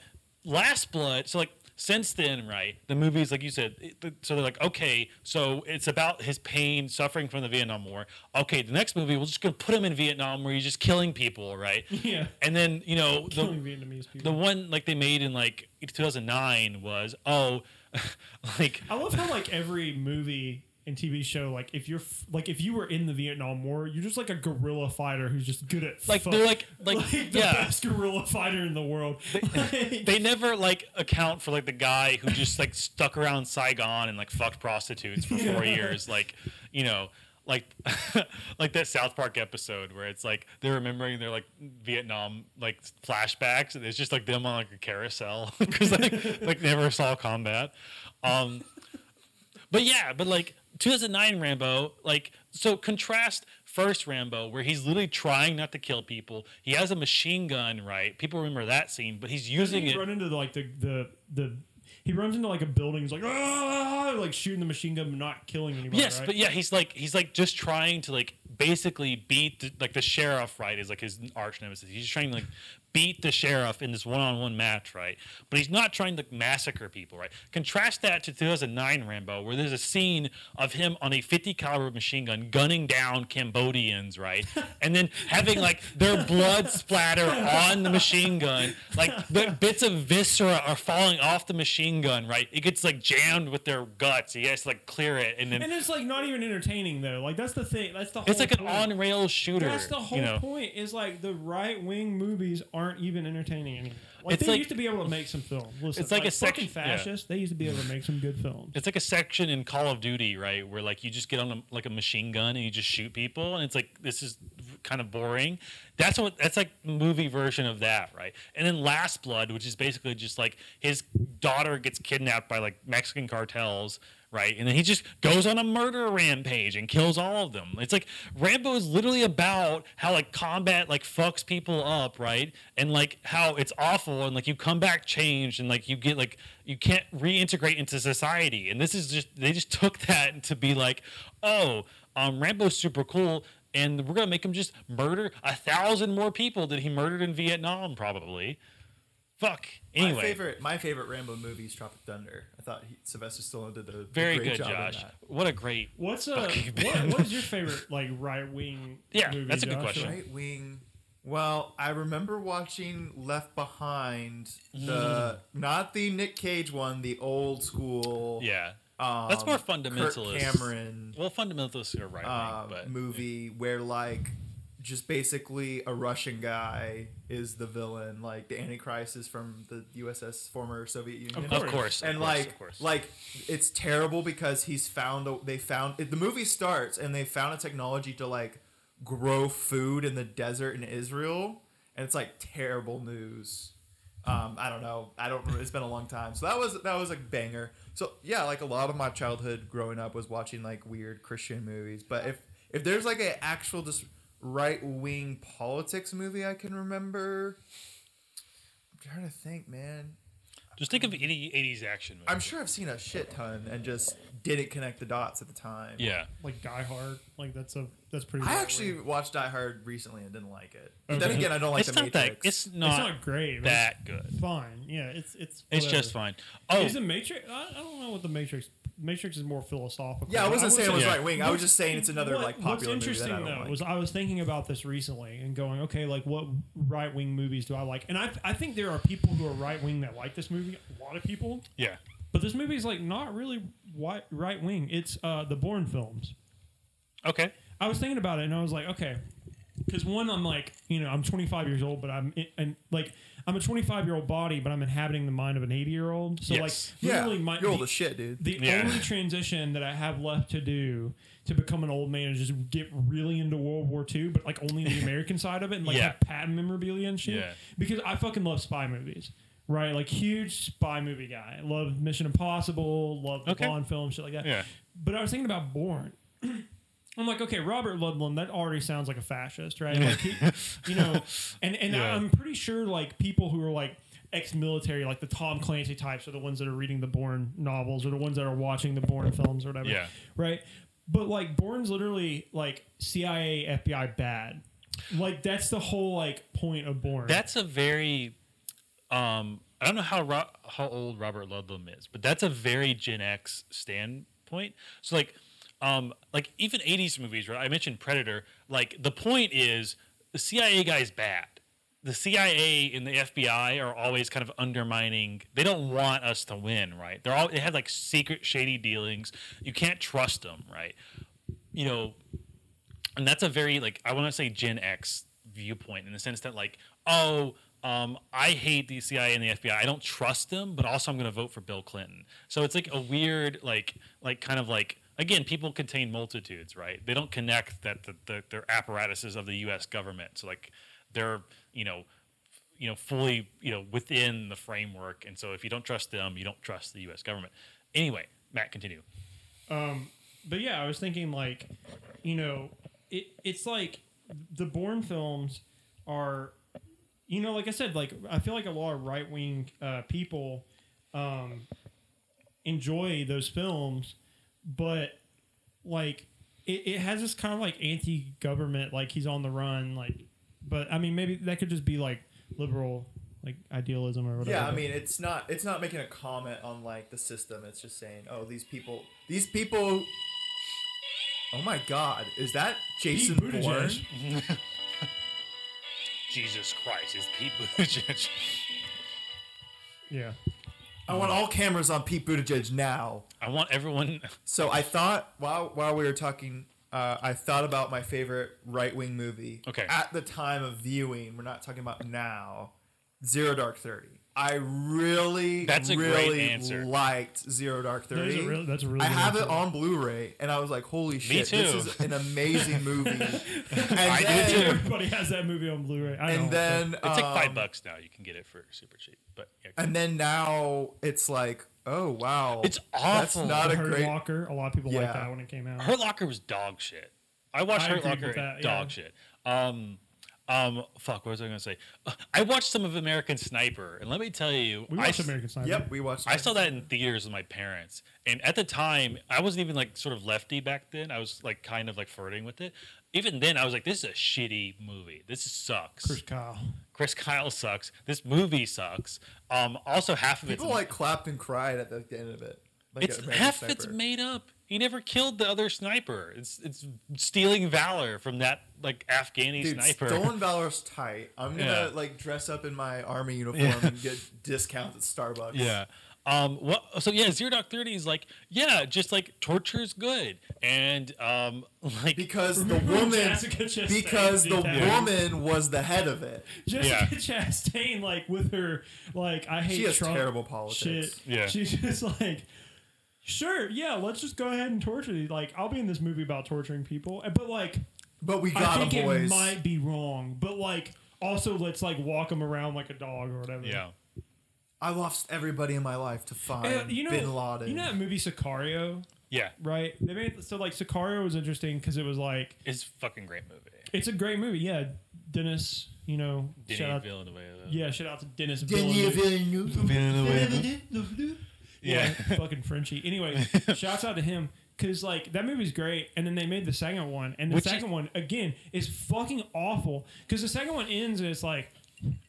Last Blood, so like since then, right? The movies, like you said, it, so they're like, okay, so it's about his pain, suffering from the Vietnam War. Okay, the next movie, we're just gonna put him in Vietnam where he's just killing people, right? Yeah. And then you know the Vietnamese people. the one like they made in like 2009 was oh, like I love how like every movie and TV show, like if you're f- like if you were in the Vietnam War, you're just like a guerrilla fighter who's just good at like fuck. they're like like, the yeah. best guerrilla fighter in the world. Like, they never like account for like the guy who just like stuck around Saigon and like fucked prostitutes for four years, like you know, like like that South Park episode where it's like they're remembering their like Vietnam like flashbacks, and it's just like them on like a carousel because like like never saw combat. Um, but yeah, but like 2009 Rambo, like so contrast first Rambo where he's literally trying not to kill people. He has a machine gun, right? People remember that scene, but he's using he it. run into like the the the. He runs into like a building. He's like, ah, like shooting the machine gun, but not killing anybody. Yes, right? but yeah, he's like he's like just trying to like basically beat the, like the sheriff, right? Is like his arch nemesis. He's trying to like beat the sheriff in this one-on-one match, right? But he's not trying to massacre people, right? Contrast that to 2009 Rambo, where there's a scene of him on a 50 caliber machine gun gunning down Cambodians, right? and then having like their blood splatter on the machine gun, like the bits of viscera are falling off the machine gun, right? It gets like jammed with their guts. He has to like clear it, and then And it's like not even entertaining though. Like that's the thing. That's the whole it's like an on rail shooter. That's the whole you know? point. Is like the right wing movies aren't even entertaining anymore. Like It's they like- used to be able to make some films. Listen, It's like a fucking section- yeah. They used to be able to make some good films. It's like a section in Call of Duty, right, where like you just get on a, like a machine gun and you just shoot people, and it's like this is kind of boring. That's what that's like movie version of that, right? And then Last Blood, which is basically just like his daughter gets kidnapped by like Mexican cartels, right? And then he just goes on a murder rampage and kills all of them. It's like Rambo is literally about how like combat like fucks people up, right? And like how it's awful and like you come back changed and like you get like you can't reintegrate into society. And this is just they just took that to be like, oh, um, Rambo's super cool. And we're gonna make him just murder a thousand more people than he murdered in Vietnam, probably. Fuck. Anyway, My favorite, my favorite Rambo movie is Tropic Thunder. I thought he, Sylvester Stallone did a very great good, job in Josh. that. What a great What's uh, Fucking what, what is your favorite like right wing? Yeah, movie, that's a good Josh? question. Right wing. Well, I remember watching Left Behind, the not the Nick Cage one, the old school. Yeah. um, That's more Kirk fundamentalist. Cameron Well, fundamentalists are right wing, but movie where like just basically a Russian guy is the villain, like the Antichrist is from the USS former Soviet Union. Of of course, of and course, like of course. like it's terrible because he's found a, they found it, the movie starts and they found a technology to like grow food in the desert in Israel and it's like terrible news. Um, I don't know. I don't. It's been a long time. So that was that was a banger. So yeah, like a lot of my childhood growing up was watching like weird Christian movies. But if if there's like an actual just right wing politics movie I can remember, I'm trying to think, man. just think of any 80s action movie. I'm sure I've seen a shit ton and just didn't connect the dots at the time. Yeah. Like Die Hard. Like that's a that's pretty. I right-wing. actually watched Die Hard recently and didn't like it. But Okay. then again, I don't like it's the not that. It's not, it's not great. but that good. Fine. Yeah, it's it's. It's just fine. Oh, Is the Matrix? I, I don't know what the Matrix. Matrix is more philosophical. yeah, I wasn't saying it was right wing. I was just saying it's another What- like popular What's movie interesting that I don't though like. was I was thinking about this recently and going, okay, like what right wing movies do I like? And I I think there are people who are right wing that like this movie. A lot of people, yeah. but this movie is like not really right wing. It's uh, the Bourne films. Okay. I was thinking about it and I was like, okay, because one, I'm like, you know, I'm 25 years old, but I'm and like I'm a 25 year old body, but I'm inhabiting the mind of an 80 year old. So Yes. like, yeah, literally, my you're old the- as shit, dude. the Yeah. only transition that I have left to do to become an old man is just get really into World War II, but like only the American side of it, and like Yeah. have Patton memorabilia and shit. Yeah. Because I fucking love spy movies. Right, like huge spy movie guy. Love Mission Impossible. Love the Okay. Bond film, shit like that. Yeah. But I was thinking about Bourne. I'm like, okay, Robert Ludlum, that already sounds like a fascist, right? Like, he, you know, and and Yeah. I'm pretty sure like people who are like ex-military, like the Tom Clancy types, are the ones that are reading the Bourne novels, or the ones that are watching the Bourne films, or whatever. Yeah. Right. But like Bourne's literally like CIA, FBI bad. Like that's the whole like point of Bourne. That's a very. Um, I don't know how Ro- how old Robert Ludlum is, but that's a very Gen X standpoint. So like, um, like even '80s movies, right? I mentioned Predator. Like the point is, the CIA guy's bad. The CIA and the FBI are always kind of undermining. They don't want us to win, right? They're all they have like secret shady dealings. You can't trust them, right? You know, and that's a very like I want to say Gen X viewpoint in the sense that like oh um, I hate the CIA and the FBI. I don't trust them, but also I'm going to vote for Bill Clinton. So it's like a weird like like kind of like again people contain multitudes, right? They don't connect that the, the apparatuses of the U.S. government. So like they're you know you know fully you know within the framework, and so if you don't trust them, you don't trust the U.S. government. Anyway, Matt, continue. but yeah, I was thinking like, you know, it, it's like the Bourne films are, you know, like I said, like I feel like a lot of right wing uh, people um, enjoy those films, but like it, it has this kind of like anti-government, like he's on the run, like. But I mean, maybe that could just be like liberal, like idealism or whatever. Yeah, I mean, it's not it's not making a comment on like the system. It's just saying, oh, these people, these people. Oh my God, is that Jason Pete Bourne? Jesus Christ, is Pete Buttigieg. Yeah. I want all cameras on Pete Buttigieg now. I want everyone. So I thought while while we were talking, uh, I thought about my favorite right wing movie. Okay. At the time of viewing, we're not talking about now. Zero Dark Thirty. I really, That's a great really answer. liked Zero Dark That is Thirty. a real- that's a really I good have it on Blu-ray, and I was like, "Holy shit, too. this is an amazing movie!" and I did then, too. Everybody has that movie on Blu-ray. I And know, then It's like five um, bucks now. You can get it for super cheap. But yeah, And then now it's like, oh wow, It's That's awful. not but a Hurt great. Locker. A lot of people Yeah. like that when it came out. Hurt Locker was dog shit. I watched I Hurt Locker, with that, dog yeah. shit. Um, um, fuck. What was I gonna say? Uh, I watched some of American Sniper, and let me tell you, we I watched s- American Sniper. Yep, we watched. I saw that in theaters with my parents, and at the time, I wasn't even like sort of lefty back then. I was like kind of like flirting with it. Even then, I was like, "This is a shitty movie. This sucks." Chris Kyle. Chris Kyle sucks. This movie sucks. Um, also half of it. People like clapped and cried at the end of it. Like it's half of it's made up. He never killed the other sniper. It's it's stealing valor from that like Afghani Dude, sniper. stolen valor's tight. I'm gonna Yeah. like dress up in my army uniform and get discounts at Starbucks. Yeah. Um. What? So yeah, Zero Dark Thirty is like yeah, just like torture is good, and um, like Because the woman, because the that? woman was the head of it. Jessica Chastain, like with her, like I hate She has Trump terrible politics. Shit. Yeah. She's just like, sure, yeah, let's just go ahead and torture you. Like, I'll be in this movie about torturing people, And- but like, But we I got think him, boys. it might be wrong, but like, also let's like walk them around like a dog or whatever. yeah. I lost everybody in my life to uh, find And, you know, Bin Laden. you know that movie Sicario, Yeah. right? They made so like Sicario was interesting because it was like It's a fucking great movie. it's a great movie. Yeah, Dennis, you know, shout out, Villeneuve. yeah, shout out to Dennis Denis Villeneuve. Villeneuve. Yeah, fucking Frenchie. Anyway, shouts out to him because like that movie's great, and then they made the second one, and the Which is- second one again is fucking awful because the second one ends and it's like,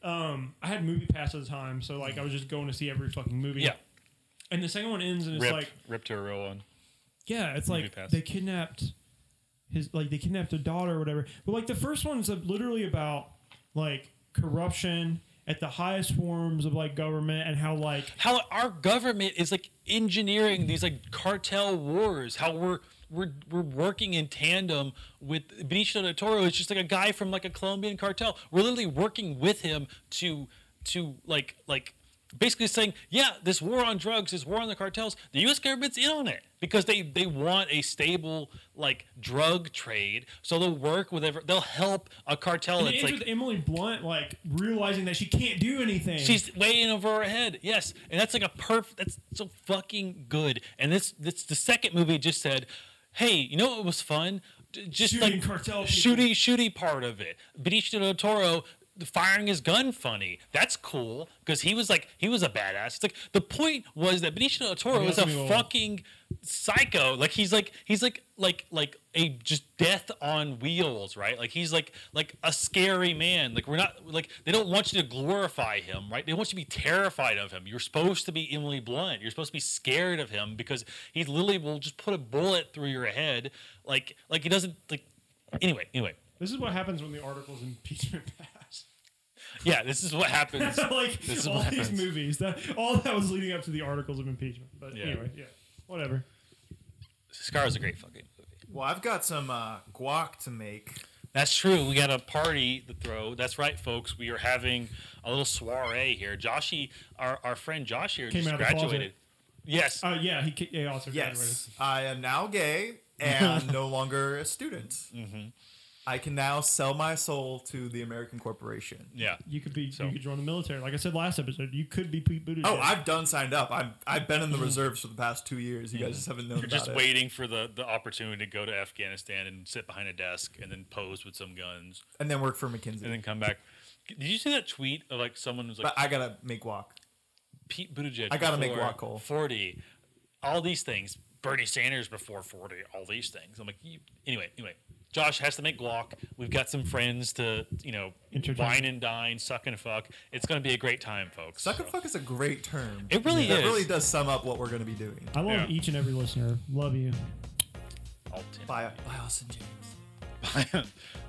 um, I had movie pass at the time, so like I was just going to see every fucking movie. Yeah. and the second one ends and it's Rip, like, rip to a real one. yeah, it's Movie like pass. they kidnapped his like they kidnapped a daughter or whatever. But like the first one's literally about like corruption at the highest forms of like government and how like How our government is like engineering these like cartel wars. How we're we're we're working in tandem with Benicio del Toro. It's just like a guy from like a Colombian cartel. We're literally working with him to to like like basically saying, yeah, this war on drugs, this war on the cartels, the U.S. government's in on it because they they want a stable like drug trade. So they'll work with every, they'll help a cartel. And it It's like with Emily Blunt like realizing that she can't do anything. She's way in over her head. Yes, and that's like a perfect. That's so fucking good. And this, this, the second movie just said, "Hey, you know what was fun? D- Just Shooting like cartel shooty, shooty part of it. Benicio del Toro." Firing his gun funny. That's cool because he was like he was a badass. It's like the point was that Benicio del Toro was a fucking. old. Psycho. Like he's like he's like like like a just death on wheels, right? Like he's like like a scary man. Like we're not like they don't want you to glorify him, right? They want you to be terrified of him. You're supposed to be Emily Blunt. You're supposed to be scared of him because he literally will just put a bullet through your head. Like like he doesn't like anyway, anyway. this is what happens when the articles impeachment pass. Yeah, this is what happens. like This is all what these movies. That all that was leading up to the articles of impeachment. But Yeah. anyway, yeah, whatever. Scar is a great fucking movie. Well, I've got some uh, guac to make. That's true. We got a party to throw. That's right, folks. We are having a little soiree here. Joshy, our, our friend Josh here, Came just out of the graduated. Yes. Uh, yeah, he ca- yeah, also graduated. Yes, I am now gay and no longer a student. Mm-hmm. I can now sell my soul to the American corporation. yeah. You could be So- you could join the military. Like I said last episode, you could be Pete Buttigieg. Oh, I've done signed up. I've I've been in the reserves for the past two years. You guys just haven't known Mm-hmm. You're about just it. waiting for the, the opportunity to go to Afghanistan and sit behind a desk and then pose with some guns and then work for McKinsey. and then come back. Did you see that tweet of like someone was like but I gotta make walk. Pete Buttigieg? I gotta make walk. guac, Cole. 40. All these things. Bernie Sanders before 40, all these things. I'm like, you, anyway, anyway. Josh has to make guac. We've got some friends to, you know, Entertain. wine and dine, suck and fuck. It's going to be a great time, folks. Suck and So- fuck is a great term. It really That is. really does sum up what we're going to be doing. I love Yeah. each and every listener. Love you. All ten. Bye, bye, Austin James.